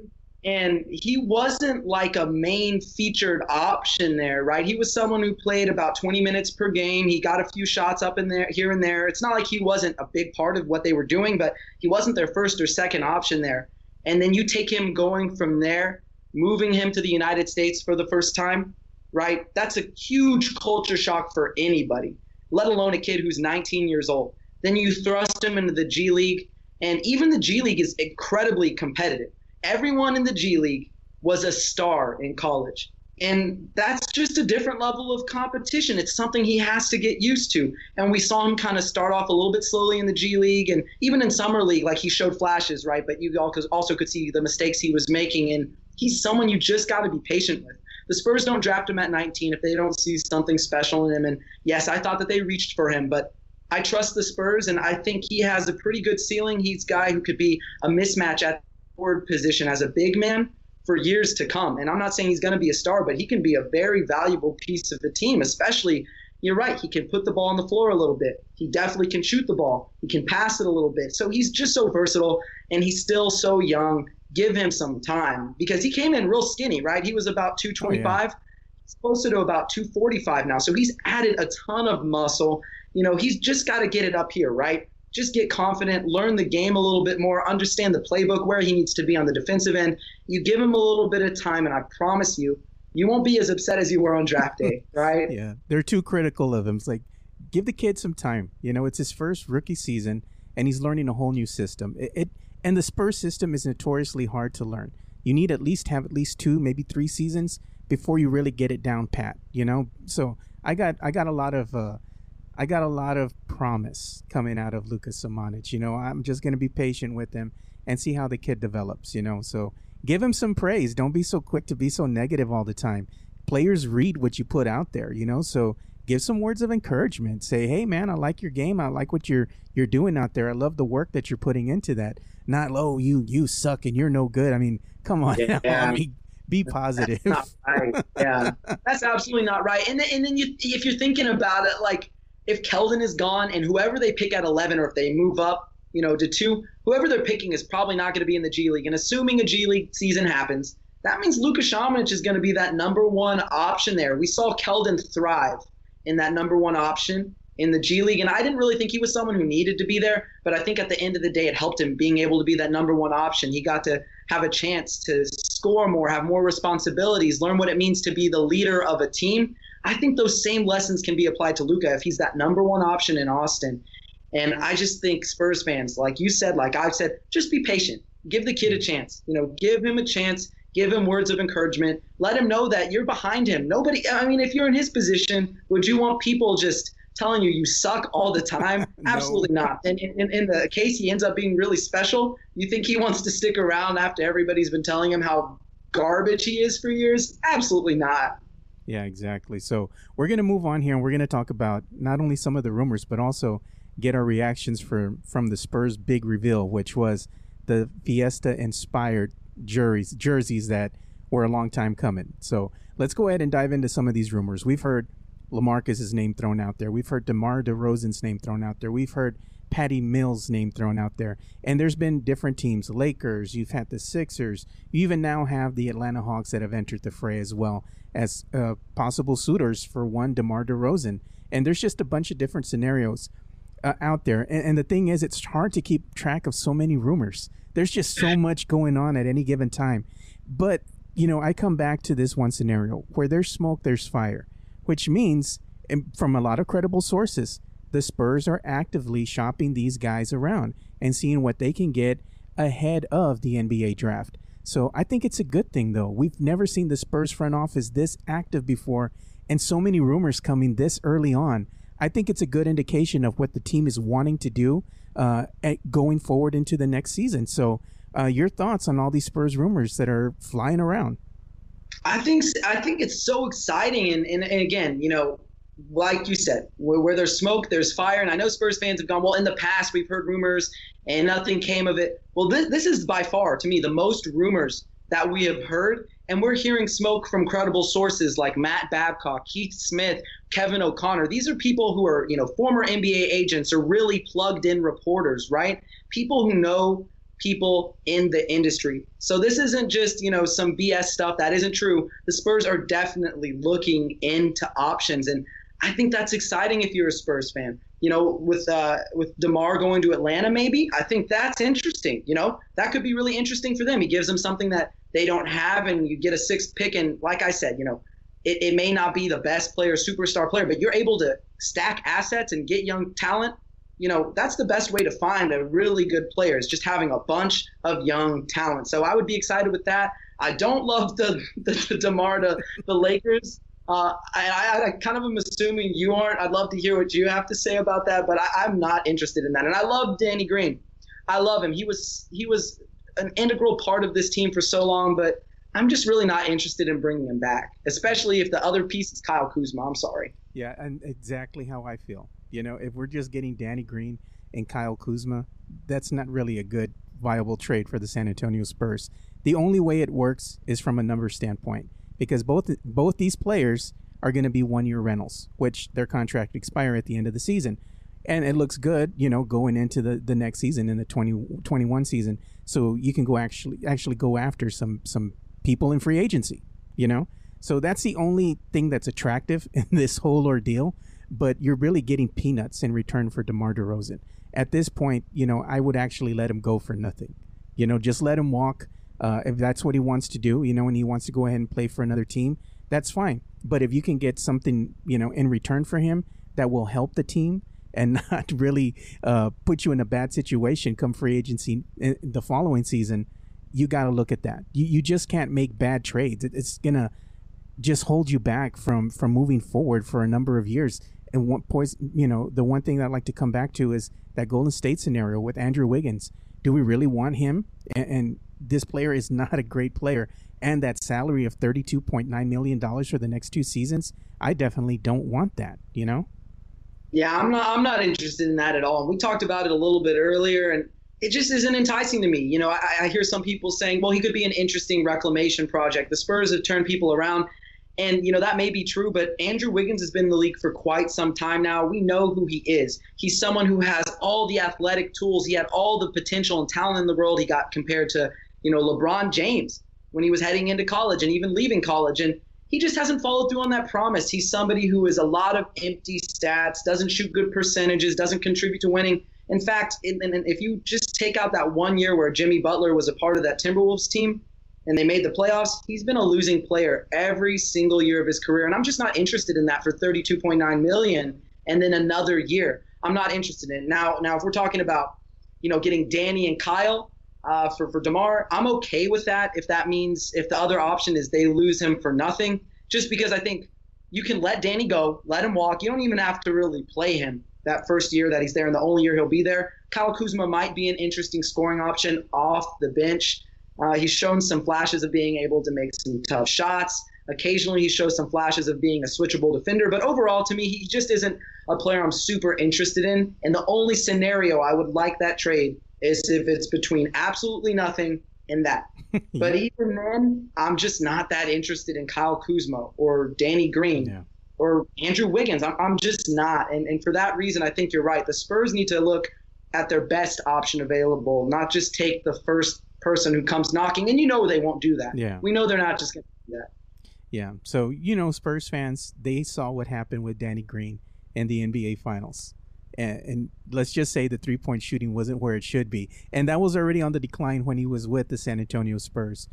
And he wasn't like a main featured option there, right? He was someone who played about 20 minutes per game. He got a few shots up in there, here and there. It's not like he wasn't a big part of what they were doing, but he wasn't their first or second option there. And then you take him going from there, moving him to the United States for the first time right? That's a huge culture shock for anybody, let alone a kid who's 19 years old. Then you thrust him into the G League, and even the G League is incredibly competitive. Everyone in the G League was a star in college. And that's just a different level of competition. It's something he has to get used to. And we saw him kind of start off a little bit slowly in the G League and even in Summer League, like he showed flashes, right? But you also could see the mistakes he was making. And he's someone you just got to be patient with the Spurs don't draft him at 19 if they don't see something special in him. And yes, I thought that they reached for him, but I trust the Spurs, and I think he has a pretty good ceiling. He's a guy who could be a mismatch at forward position as a big man for years to come. And I'm not saying he's going to be a star, but he can be a very valuable piece of the team, especially. You're right. He can put the ball on the floor a little bit. He definitely can shoot the ball. He can pass it a little bit. So he's just so versatile, and he's still so young give him some time because he came in real skinny, right? He was about 225. Oh, yeah. He's closer to about 245 now. So he's added a ton of muscle. You know, he's just got to get it up here, right? Just get confident, learn the game a little bit more, understand the playbook, where he needs to be on the defensive end. You give him a little bit of time, and I promise you, you won't be as upset as you were on draft day, right? yeah, they're too critical of him. It's like, give the kid some time. You know, it's his first rookie season, and he's learning a whole new system. It, it and the Spurs system is notoriously hard to learn. You need at least have at least two, maybe three seasons before you really get it down pat. You know, so I got I got a lot of uh, I got a lot of promise coming out of Lucas Samanic. You know, I'm just gonna be patient with him and see how the kid develops. You know, so give him some praise. Don't be so quick to be so negative all the time. Players read what you put out there, you know, so give some words of encouragement. Say, "Hey man, I like your game. I like what you're you're doing out there. I love the work that you're putting into that." Not, "Oh, you you suck and you're no good." I mean, come on. Yeah. I mean, be positive. That's right. Yeah, that's absolutely not right. And then, and then you, if you're thinking about it, like if Keldon is gone and whoever they pick at 11 or if they move up, you know, to two, whoever they're picking is probably not going to be in the G League. And assuming a G League season happens, that means Lucas Samanic is going to be that number one option there. We saw Keldon thrive in that number one option in the G League. And I didn't really think he was someone who needed to be there, but I think at the end of the day, it helped him being able to be that number one option. He got to have a chance to score more, have more responsibilities, learn what it means to be the leader of a team. I think those same lessons can be applied to Luka if he's that number one option in Austin. And I just think Spurs fans, like you said, like I've said, just be patient. Give the kid a chance. You know, give him a chance. Give him words of encouragement. Let him know that you're behind him. Nobody, I mean, if you're in his position, would you want people just telling you you suck all the time? no. Absolutely not. And in, in, the case he ends up being really special, you think he wants to stick around after everybody's been telling him how garbage he is for years? Absolutely not. Yeah, exactly. So we're going to move on here and we're going to talk about not only some of the rumors, but also get our reactions for, from the Spurs big reveal, which was the Fiesta inspired jerseys, jerseys that were a long time coming. So let's go ahead and dive into some of these rumors. We've heard Lamarcus's name thrown out there. We've heard DeMar DeRozan's name thrown out there. We've heard Patty Mills' name thrown out there. And there's been different teams, Lakers, you've had the Sixers, you even now have the Atlanta Hawks that have entered the fray as well as uh, possible suitors for one DeMar DeRozan. And there's just a bunch of different scenarios uh, out there. And, and the thing is, it's hard to keep track of so many rumors. There's just so much going on at any given time. But, you know, I come back to this one scenario where there's smoke, there's fire which means, from a lot of credible sources, the Spurs are actively shopping these guys around and seeing what they can get ahead of the NBA draft. So I think it's a good thing, though. We've never seen the Spurs front office this active before, and so many rumors coming this early on. I think it's a good indication of what the team is wanting to do uh, going forward into the next season. So, uh, your thoughts on all these Spurs rumors that are flying around? I think I think it's so exciting, and, and, and again, you know, like you said, where, where, there's smoke, there's fire. And I know Spurs fans have gone, well, in the past, we've heard rumors and nothing came of it. Well, this, this is by far, to me, the most rumors that we have heard. And we're hearing smoke from credible sources like Matt Babcock, Keith Smith, Kevin O'Connor. These are people who are, you know, former NBA agents or really plugged in reporters, right? People who know people in the industry. So this isn't just, you know, some BS stuff that isn't true. The Spurs are definitely looking into options and I think that's exciting if you're a Spurs fan. You know, with uh, with DeMar going to Atlanta, maybe I think that's interesting. You know, that could be really interesting for them. He gives them something that they don't have, and you get a sixth pick. And like I said, you know, it, it may not be the best player, superstar player, but you're able to stack assets and get young talent you know, that's the best way to find a really good player is just having a bunch of young talent. So I would be excited with that. I don't love the the, the Demar to the Lakers. Uh, I, I, kind of am assuming you aren't. I'd love to hear what you have to say about that, but I, I'm not interested in that. And I love Danny Green. I love him. He was he was an integral part of this team for so long, but I'm just really not interested in bringing him back, especially if the other piece is Kyle Kuzma. I'm sorry. Yeah, and exactly how I feel. You know, if we're just getting Danny Green and Kyle Kuzma, that's not really a good viable trade for the San Antonio Spurs. The only way it works is from a number standpoint because both both these players are going to be one year rentals, which their contract expire at the end of the season. And it looks good, you know, going into the, the next season in the 2021 season. So you can go actually actually go after some some people in free agency, you know? So that's the only thing that's attractive in this whole ordeal. But you're really getting peanuts in return for DeMar DeRozan. At this point, you know, I would actually let him go for nothing. You know, just let him walk. Uh, if that's what he wants to do, you know, and he wants to go ahead and play for another team, that's fine. But if you can get something, you know, in return for him that will help the team and not really uh, put you in a bad situation come free agency the following season, you got to look at that. You, you just can't make bad trades. It, it's gonna just hold you back from from moving forward for a number of years. And poison, you know, the one thing that I'd like to come back to is that Golden State scenario with Andrew Wiggins. Do we really want him? And, and this player is not a great player. And that salary of thirty-two point nine million dollars for the next two seasons, I definitely don't want that. You know. Yeah, I'm not. I'm not interested in that at all. We talked about it a little bit earlier, and it just isn't enticing to me. You know, I, I, hear some people saying, well, he could be an interesting reclamation project. The Spurs have turned people around. And, you know, that may be true, but Andrew Wiggins has been in the league for quite some time now. We know who he is. He's someone who has all the athletic tools. He had all the potential and talent in the world. He got compared to, you know, LeBron James when he was heading into college and even leaving college. And he just hasn't followed through on that promise. He's somebody who is a lot of empty stats, doesn't shoot good percentages, doesn't contribute to winning. In fact, if you just take out that one year where Jimmy Butler was a part of that Timberwolves team and they made the playoffs, he's been a losing player every single year of his career. And I'm just not interested in that for 32.9 million and then another year. I'm not interested in it. Now, now if we're talking about, you know, getting Danny and Kyle uh, for, for DeMar, I'm okay with that if that means if the other option is they lose him for nothing, just because I think you can let Danny go, let him walk. You don't even have to really play him that first year that he's there and the only year he'll be there. Kyle Kuzma might be an interesting scoring option off the bench. Uh, he's shown some flashes of being able to make some tough shots. Occasionally, he shows some flashes of being a switchable defender, but overall, to me, he just isn't a player I'm super interested in. And the only scenario I would like that trade is if it's between absolutely nothing and that. but even then, I'm just not that interested in Kyle Kuzma or Danny Green. Yeah or Andrew Wiggins. I'm, I'm just not. And, and for that reason, I think you're right. The Spurs need to look at their best option available, not just take the first person who comes knocking. And you know they won't do that. Yeah. We know they're not just going to do that. Yeah. So, you know, Spurs fans, they saw what happened with Danny Green in the NBA Finals. And, and let's just say the three point shooting wasn't where it should be. And that was already on the decline when he was with the San Antonio Spurs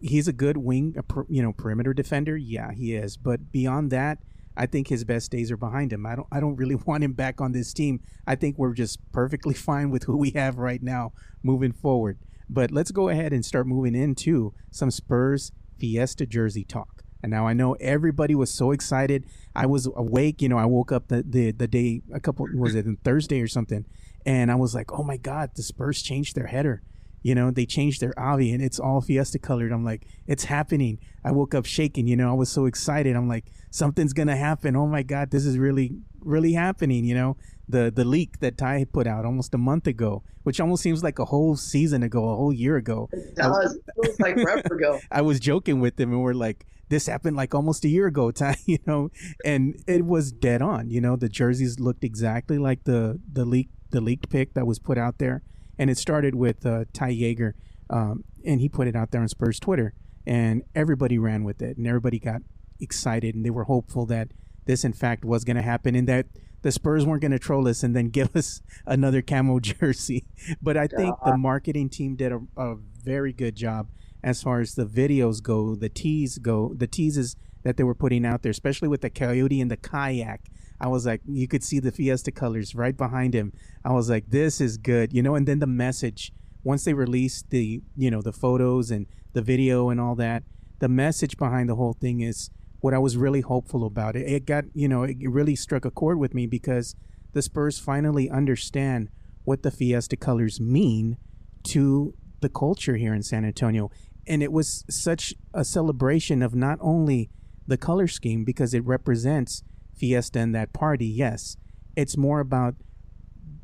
he's a good wing, you know, perimeter defender. Yeah, he is. But beyond that, I think his best days are behind him. I don't I don't really want him back on this team. I think we're just perfectly fine with who we have right now moving forward. But let's go ahead and start moving into some Spurs Fiesta jersey talk. And now I know everybody was so excited. I was awake, you know, I woke up the the, the day a couple was it Thursday or something, and I was like, "Oh my god, the Spurs changed their header." You know they changed their avi and it's all fiesta colored. I'm like it's happening. I woke up shaking you know i was so excited. I'm like something's gonna happen. Oh my god this is really really happening you know? The the leak that ty put out almost a month ago which almost seems like a whole season ago a whole year ago. It does. It feels like forever ago. I was joking with him and we're like this happened like almost a year ago ty you know? And it was dead on you know? The jerseys looked exactly like the the leak the leaked pic that was put out there and it started with uh, Ty Yeager, um, and he put it out there on Spurs Twitter, and everybody ran with it, and everybody got excited, and they were hopeful that this, in fact, was going to happen, and that the Spurs weren't going to troll us and then give us another camo jersey. But I think the marketing team did a, a very good job as far as the videos go, the teas go, the teases that they were putting out there, especially with the coyote and the kayak. I was like, you could see the Fiesta colors right behind him. I was like, this is good, you know. And then the message once they released the, you know, the photos and the video and all that, the message behind the whole thing is what I was really hopeful about. It, it got, you know, it really struck a chord with me because the Spurs finally understand what the Fiesta colors mean to the culture here in San Antonio. And it was such a celebration of not only the color scheme because it represents fiesta and that party, yes. It's more about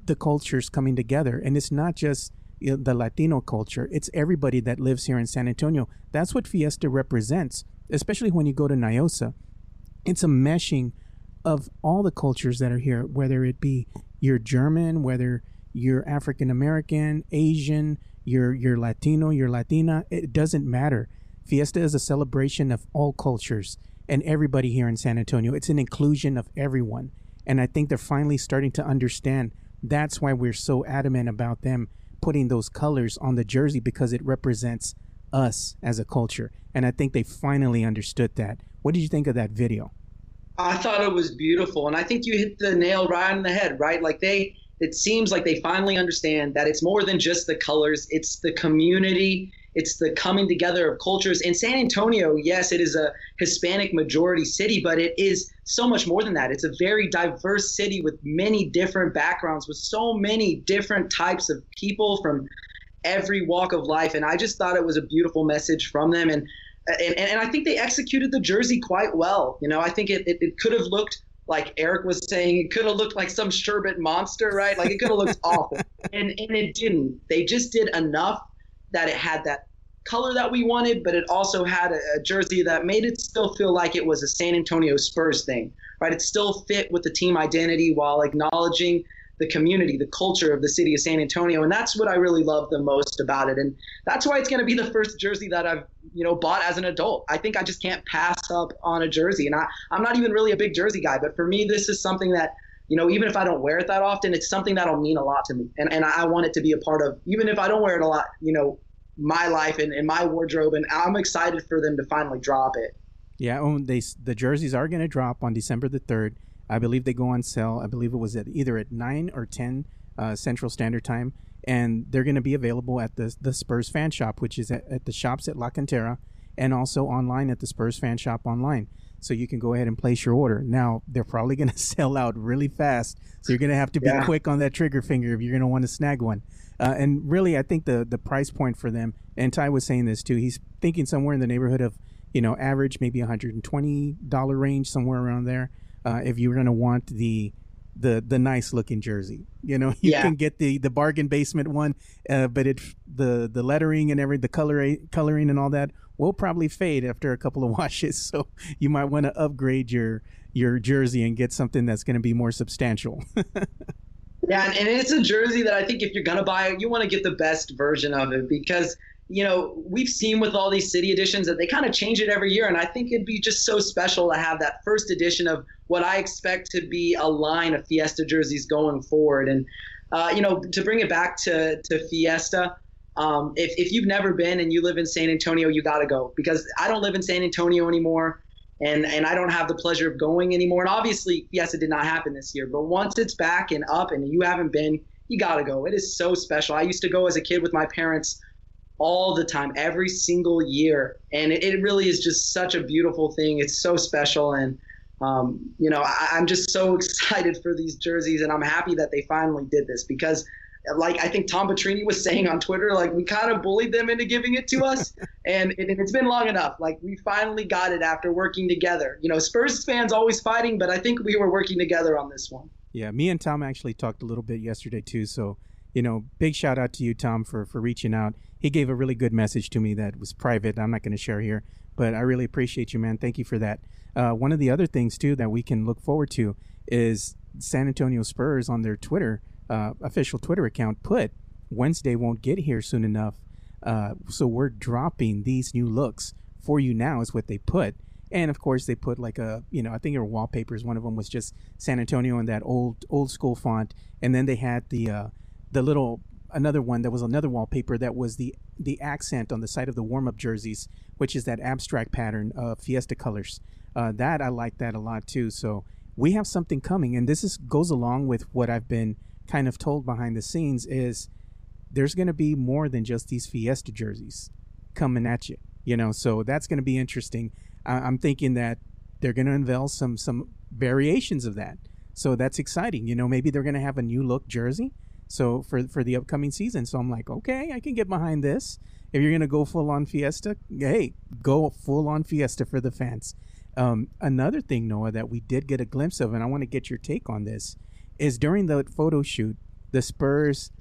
the cultures coming together. And it's not just you know, the Latino culture, it's everybody that lives here in San Antonio. That's what fiesta represents, especially when you go to Niosa. It's a meshing of all the cultures that are here, whether it be you're German, whether you're African American, Asian, you're, you're Latino, you're Latina, it doesn't matter. Fiesta is a celebration of all cultures and everybody here in San Antonio. It's an inclusion of everyone. And I think they're finally starting to understand that's why we're so adamant about them putting those colors on the jersey because it represents us as a culture. And I think they finally understood that. What did you think of that video? I thought it was beautiful. And I think you hit the nail right on the head, right? Like they, it seems like they finally understand that it's more than just the colors, it's the community, it's the coming together of cultures. In San Antonio, yes, it is a Hispanic majority city, but it is so much more than that. It's a very diverse city with many different backgrounds, with so many different types of people from every walk of life. And I just thought it was a beautiful message from them. And and, and I think they executed the jersey quite well. You know, I think it, it, it could have looked like Eric was saying, it could have looked like some sherbet monster, right? Like it could have looked awful. And and it didn't. They just did enough that it had that color that we wanted, but it also had a, a, jersey that made it still feel like it was a San Antonio Spurs thing, right? It still fit with the team identity while acknowledging the community, the culture of the city of San Antonio, and that's what I really love the most about it. And that's why it's going to be the first jersey that I've you know bought as an adult. I think I just can't pass up on a jersey, and I, I'm not even really a big jersey guy, but for me, this is something that you know, even if I don't wear it that often, it's something that'll mean a lot to me. And, and I want it to be a part of, even if I don't wear it a lot, you know, my life and, and my wardrobe. And I'm excited for them to finally drop it. Yeah, oh, they the jerseys are going to drop on December the 3rd. I believe they go on sale. I believe it was at either at 9 or 10 uh, Central Standard Time. And they're going to be available at the, the Spurs fan shop, which is at, at the shops at La Cantera and also online at the Spurs fan shop online so you can go ahead and place your order. Now, they're probably going to sell out really fast, so you're going to have to be yeah. quick on that trigger finger if you're going to want to snag one. Uh, and really, I think the the price point for them, and Ty was saying this too. He's thinking somewhere in the neighborhood of, you know, average maybe 120 dollar range, somewhere around there. Uh, if you're going to want the the the nice looking jersey. You know, you yeah. can get the the bargain basement one, uh, but it the the lettering and every the color coloring and all that will probably fade after a couple of washes. So you might want to upgrade your your jersey and get something that's going to be more substantial. yeah, and, and it's a jersey that I think if you're gonna buy it, you want to get the best version of it because you know, we've seen with all these city editions that they kind of change it every year. And I think it'd be just so special to have that first edition of what I expect to be a line of Fiesta jerseys going forward. And, uh, you know, to bring it back to, to Fiesta, um, if, if you've never been and you live in San Antonio, you got to go because I don't live in San Antonio anymore. And, and I don't have the pleasure of going anymore. And obviously, yes, it did not happen this year. But once it's back and up and you haven't been, you got to go. It is so special. I used to go as a kid with my parents all the time, every single year. And it, it really is just such a beautiful thing. It's so special. And, um, you know, I, am just so excited for these jerseys. And I'm happy that they finally did this because, like I think Tom Petrini was saying on Twitter, like we kind of bullied them into giving it to us. and it, it's been long enough. Like we finally got it after working together. You know, Spurs fans always fighting, but I think we were working together on this one. Yeah, me and Tom actually talked a little bit yesterday too. So, you know, big shout out to you, Tom, for for reaching out he gave a really good message to me that was private. I'm not going to share here, but I really appreciate you, man. Thank you for that. Uh, one of the other things too that we can look forward to is San Antonio Spurs on their Twitter uh, official Twitter account put Wednesday won't get here soon enough, uh, so we're dropping these new looks for you now. Is what they put. And of course, they put like a, you know, I think their wallpapers. One of them was just San Antonio in that old, old school font, and then they had the, uh, the little another one that was another wallpaper that was the the accent on the side of the warm up jerseys, which is that abstract pattern of Fiesta colors. Uh, that I like that a lot too. So we have something coming, and this is goes along with what I've been kind of told behind the scenes is there's going to be more than just these Fiesta jerseys coming at you. You know, so that's going to be interesting. I- I'm thinking that they're going to unveil some some variations of that. So that's exciting. You know, maybe they're going to have a new look jersey so for for the upcoming season. So I'm like, okay, I can get behind this. If you're gonna go full on Fiesta, hey, go full on Fiesta for the fans. Um, another thing, Noah, that we did get a glimpse of, and I want to get your take on this, is during the photo shoot, the Spurs.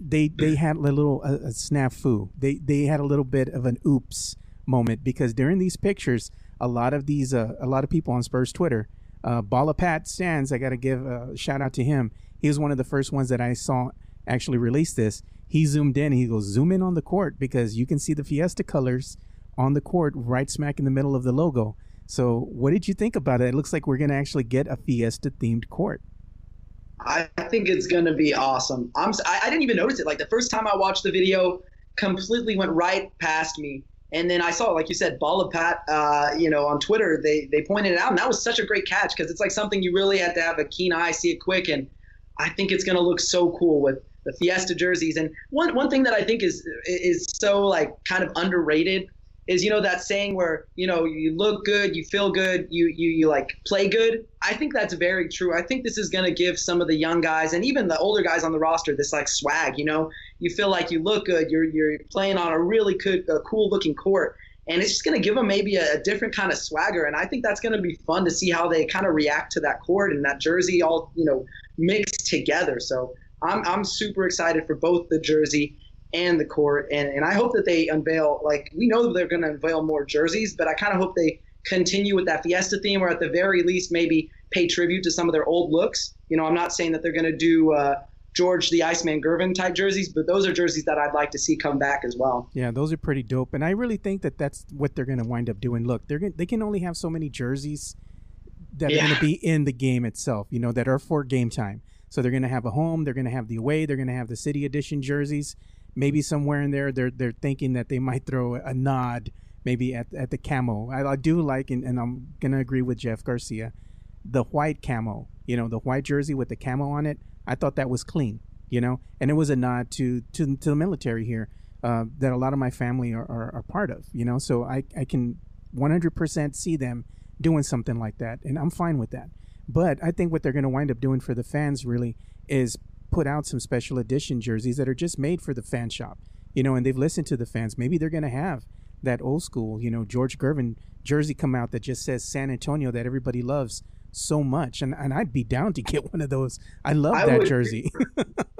They they had a little a, a snafu. They they had a little bit of an oops moment because during these pictures, a lot of these uh, a lot of people on Spurs Twitter, uh, Pat Stands, I got to give a shout out to him he was one of the first ones that I saw actually release this. He zoomed in. he goes, zoom in on the court because you can see the Fiesta colors on the court right smack in the middle of the logo. So, what did you think about it? It looks like we're going to actually get a Fiesta themed court. I think it's going to be awesome. I'm I, I didn't even notice it. Like the first time I watched the video, completely went right past me. And then I saw, like you said, Ball Pat, uh, you know, on Twitter, they they pointed it out, and that was such a great catch because it's like something you really had to have a keen eye, see it quick, and I think it's going to look so cool with the Fiesta jerseys. And one one thing that I think is is so like kind of underrated is you know that saying where you know you look good, you feel good, you you you like play good. I think that's very true. I think this is going to give some of the young guys and even the older guys on the roster this like swag. You know, you feel like you look good. You're you're playing on a really good, cool looking court. And it's just going to give them maybe a, a different kind of swagger, and I think that's going to be fun to see how they kind of react to that court and that jersey all you know mixed together. So I'm I'm super excited for both the jersey and the court. And, and I hope that they unveil, like, we know they're going to unveil more jerseys, but I kind of hope they continue with that Fiesta theme or at the very least maybe pay tribute to some of their old looks. You know, I'm not saying that they're going to do uh, George the Iceman Gervin type jerseys, but those are jerseys that I'd like to see come back as well. Yeah, those are pretty dope. And I really think that that's what they're going to wind up doing. Look, they're gonna, they can only have so many jerseys that yeah. are going to be in the game itself, you know, that are for game time. So they're going to have a home, they're going to have the away, they're going to have the city edition jerseys maybe somewhere in there they're they're thinking that they might throw a nod maybe at, at the camo. I, I do like and, and I'm gonna agree with Jeff Garcia, the white camo. You know, the white jersey with the camo on it. I thought that was clean. You know, and it was a nod to to, to the military here uh, that a lot of my family are, are, are part of. You know, so I I can 100% see them doing something like that, and I'm fine with that. But I think what they're going to wind up doing for the fans really is put out some special edition jerseys that are just made for the fan shop, you know, and they've listened to the fans. Maybe they're going to have that old school, you know, George Gervin jersey come out that just says San Antonio that everybody loves so much. And, and I'd be down to get one of those. I love I that would, jersey.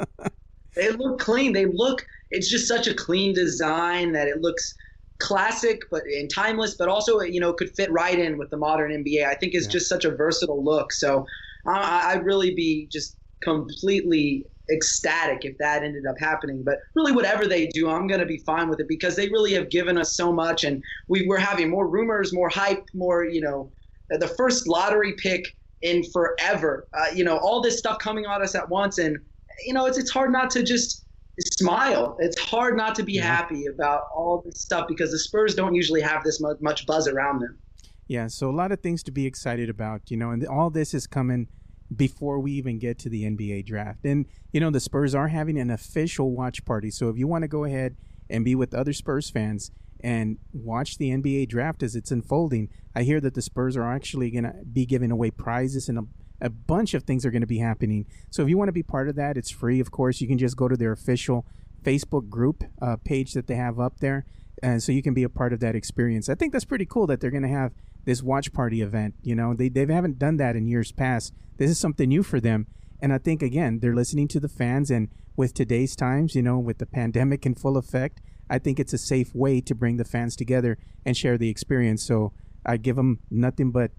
they look clean. They look, it's just such a clean design that it looks classic but and timeless but also you know could fit right in with the modern nba i think is yeah. just such a versatile look so I, i'd really be just completely ecstatic if that ended up happening. But really, whatever they do, I'm going to be fine with it because they really have given us so much, and we, we're having more rumors, more hype, more you know, the first lottery pick in forever. Uh, you know, all this stuff coming on us at once, and you know, it's it's hard not to just smile. It's hard not to be yeah. happy about all this stuff because the Spurs don't usually have this much, much buzz around them. Yeah, so a lot of things to be excited about, you know, and all this is coming before we even get to the NBA draft. And, you know, the Spurs are having an official watch party. So if you want to go ahead and be with other Spurs fans and watch the NBA draft as it's unfolding, I hear that the Spurs are actually going to be giving away prizes and a, bunch of things are going to be happening. So if you want to be part of that, it's free, of course. You can just go to their official Facebook group uh, page that they have up there. And so you can be a part of that experience. I think that's pretty cool that they're going to have this watch party event. You know, they, they haven't done that in years past. This is something new for them. And I think, again, they're listening to the fans. And with today's times, you know, with the pandemic in full effect, I think it's a safe way to bring the fans together and share the experience. So I give them nothing but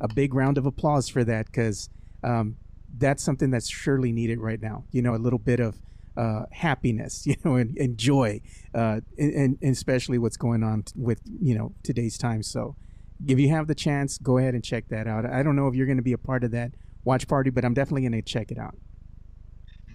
a big round of applause for that because um, that's something that's surely needed right now. You know, a little bit of uh, happiness, you know, and, and joy, uh, and, and, especially what's going on with, you know, today's time. So if you have the chance, go ahead and check that out. I don't know if you're going to be a part of that watch party, but I'm definitely going to check it out.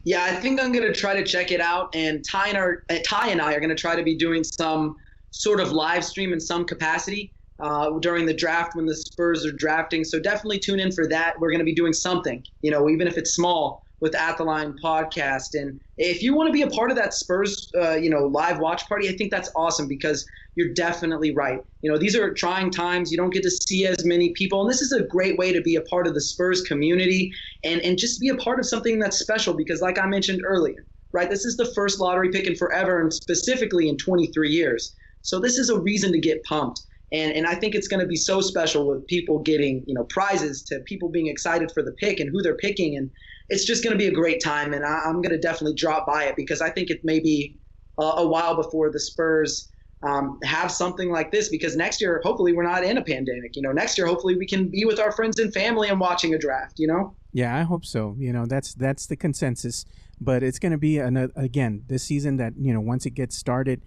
Yeah, I think I'm going to try to check it out. And Ty and, our, Ty and I are going to try to be doing some sort of live stream in some capacity uh, during the draft when the Spurs are drafting. So definitely tune in for that. We're going to be doing something, you know, even if it's small with At the Line podcast. And if you want to be a part of that Spurs, uh, you know, live watch party, I think that's awesome because you're definitely right. You know, these are trying times. You don't get to see as many people, and this is a great way to be a part of the Spurs community and and just be a part of something that's special because, like I mentioned earlier, right, this is the first lottery pick in forever, and specifically in 23 years. So this is a reason to get pumped. And, and I think it's going to be so special with people getting, you know, prizes to people being excited for the pick and who they're picking. And it's just going to be a great time, and I, am going to definitely drop by it because I think it may be a, a while before the Spurs um, have something like this. Because next year, hopefully, we're not in a pandemic. You know, next year, hopefully, we can be with our friends and family and watching a draft. You know. Yeah, I hope so. You know, that's that's the consensus. But it's going to be an, again this season that you know once it gets started,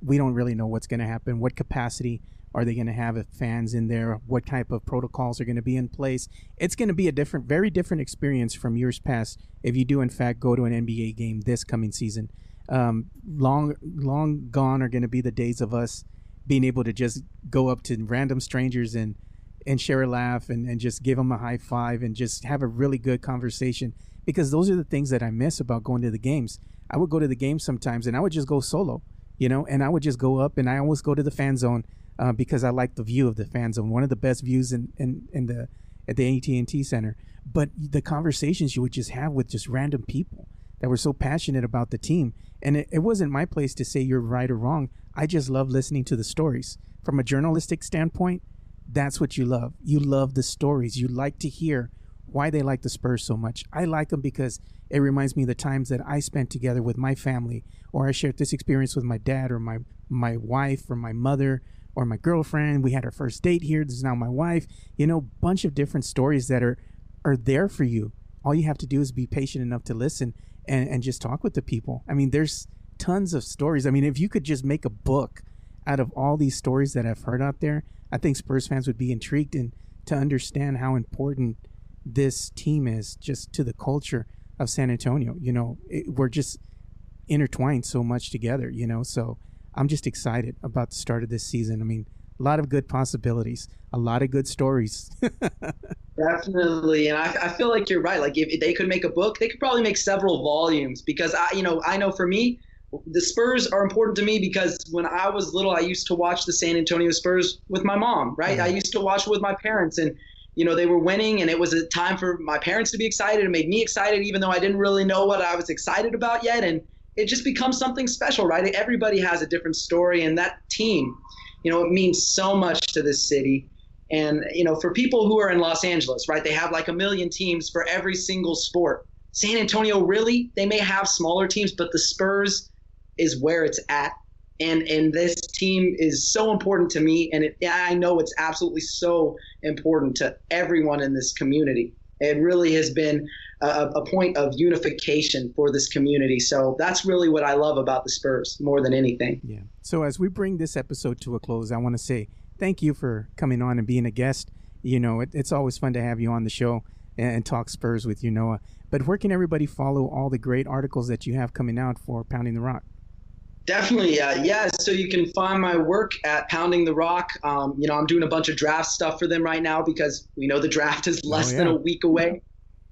we don't really know what's going to happen, what capacity Are they going to have fans in there? What type of protocols are going to be in place? It's going to be a different, very different experience from years past if you do, in fact, go to an NBA game this coming season. Um, long, long gone are going to be the days of us being able to just go up to random strangers and and share a laugh and, and just give them a high five and just have a really good conversation because those are the things that I miss about going to the games. I would go to the games sometimes and I would just go solo, you know, and I would just go up and I always go to the fan zone uh, because I like the view of the fan zone, one of the best views in, in, in the at the AT&T Center. But the conversations you would just have with just random people that were so passionate about the team. And it, it wasn't my place to say you're right or wrong. I just love listening to the stories. From a journalistic standpoint, that's what you love. You love the stories. You like to hear why they like the Spurs so much. I like them because it reminds me of the times that I spent together with my family, or I shared this experience with my dad, or my my wife, or my mother, or my girlfriend. We had our first date here. This is now my wife. You know, bunch of different stories that are are there for you. All you have to do is be patient enough to listen and, and just talk with the people. I mean, there's tons of stories. I mean, if you could just make a book out of all these stories that I've heard out there, I think Spurs fans would be intrigued and to understand how important this team is just to the culture of San Antonio. You know, it, we're just intertwined so much together, you know. So I'm just excited about the start of this season. I mean, a lot of good possibilities, a lot of good stories. Definitely, and I, I feel like you're right. Like if they could make a book, they could probably make several volumes because I, you know, I know for me, the Spurs are important to me because when I was little, I used to watch the San Antonio Spurs with my mom, right? Mm-hmm. I used to watch with my parents, and you know they were winning, and it was a time for my parents to be excited. It made me excited, even though I didn't really know what I was excited about yet, and it just becomes something special, right? Everybody has a different story, and that team, you know, it means so much to this city. And you know, for people who are in Los Angeles, right, they have like a million teams for every single sport. San Antonio, really, they may have smaller teams, but the Spurs is where it's at. And, and this team is so important to me, and it, I know it's absolutely so important to everyone in this community. It really has been a, a point of unification for this community. So that's really what I love about the Spurs more than anything. Yeah. So as we bring this episode to a close, I want to say thank you for coming on and being a guest. You know, it, it's always fun to have you on the show and, and talk Spurs with you, Noah. But where can everybody follow all the great articles that you have coming out for Pounding the Rock? Definitely, uh, yeah. So you can find my work at Pounding the Rock. Um, you know, I'm doing a bunch of draft stuff for them right now because we know the draft is less oh, yeah. than a week away.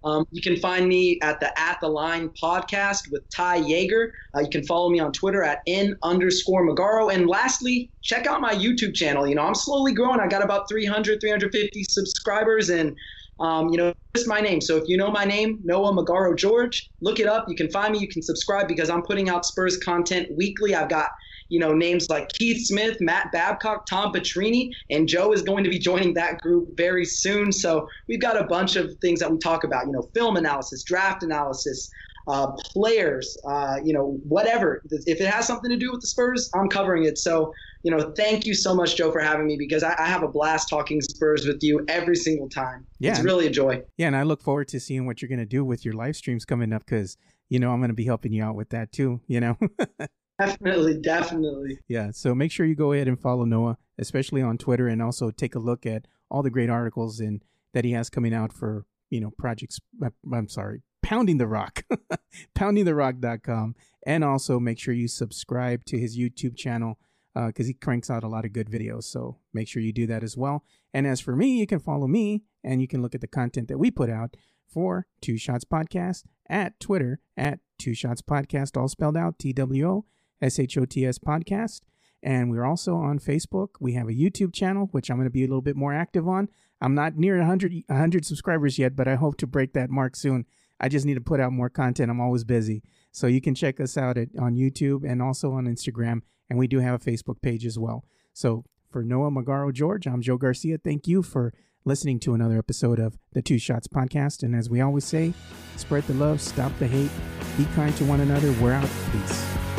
Um, you can find me at the At the Line podcast with Ty Yeager. Uh, you can follow me on Twitter at n underscore Magaro. And lastly, check out my YouTube channel. You know, I'm slowly growing. I got about 300, 350 subscribers, and um, you know, just my name. So if you know my name, Noah Magaro George, look it up. You can find me. You can subscribe because I'm putting out Spurs content weekly. I've got you know names like Keith Smith, Matt Babcock, Tom Petrini, and Joe is going to be joining that group very soon. So we've got a bunch of things that we talk about. You know, film analysis, draft analysis. Uh, players, uh, you know, whatever. If it has something to do with the Spurs, I'm covering it. So you know, thank you so much, Joe, for having me because I, I, have a blast talking Spurs with you every single time. Yeah, it's really a joy. Yeah, and I look forward to seeing what you're going to do with your live streams coming up because you know I'm going to be helping you out with that too. You know. definitely, definitely. Yeah, so make sure you go ahead and follow Noah, especially on Twitter, and also take a look at all the great articles and that he has coming out for you know projects. Uh, I'm sorry, pounding the rock, poundingtherock.com, and also make sure you subscribe to his YouTube channel because uh, he cranks out a lot of good videos. So make sure you do that as well. And as for me, you can follow me and you can look at the content that we put out for Two Shots Podcast at Twitter at Two Shots Podcast, all spelled out T W O S H O T S Podcast. And we're also on Facebook. We have a YouTube channel, which I'm going to be a little bit more active on. I'm not near 100, 100 subscribers yet, but I hope to break that mark soon. I just need to put out more content. I'm always busy. So you can check us out at, on YouTube and also on Instagram and we do have a Facebook page as well. So for Noah Magaro George, I'm Joe Garcia. Thank you for listening to another episode of the Two Shots Podcast. And as we always say, spread the love, stop the hate, be kind to one another. We're out. Peace.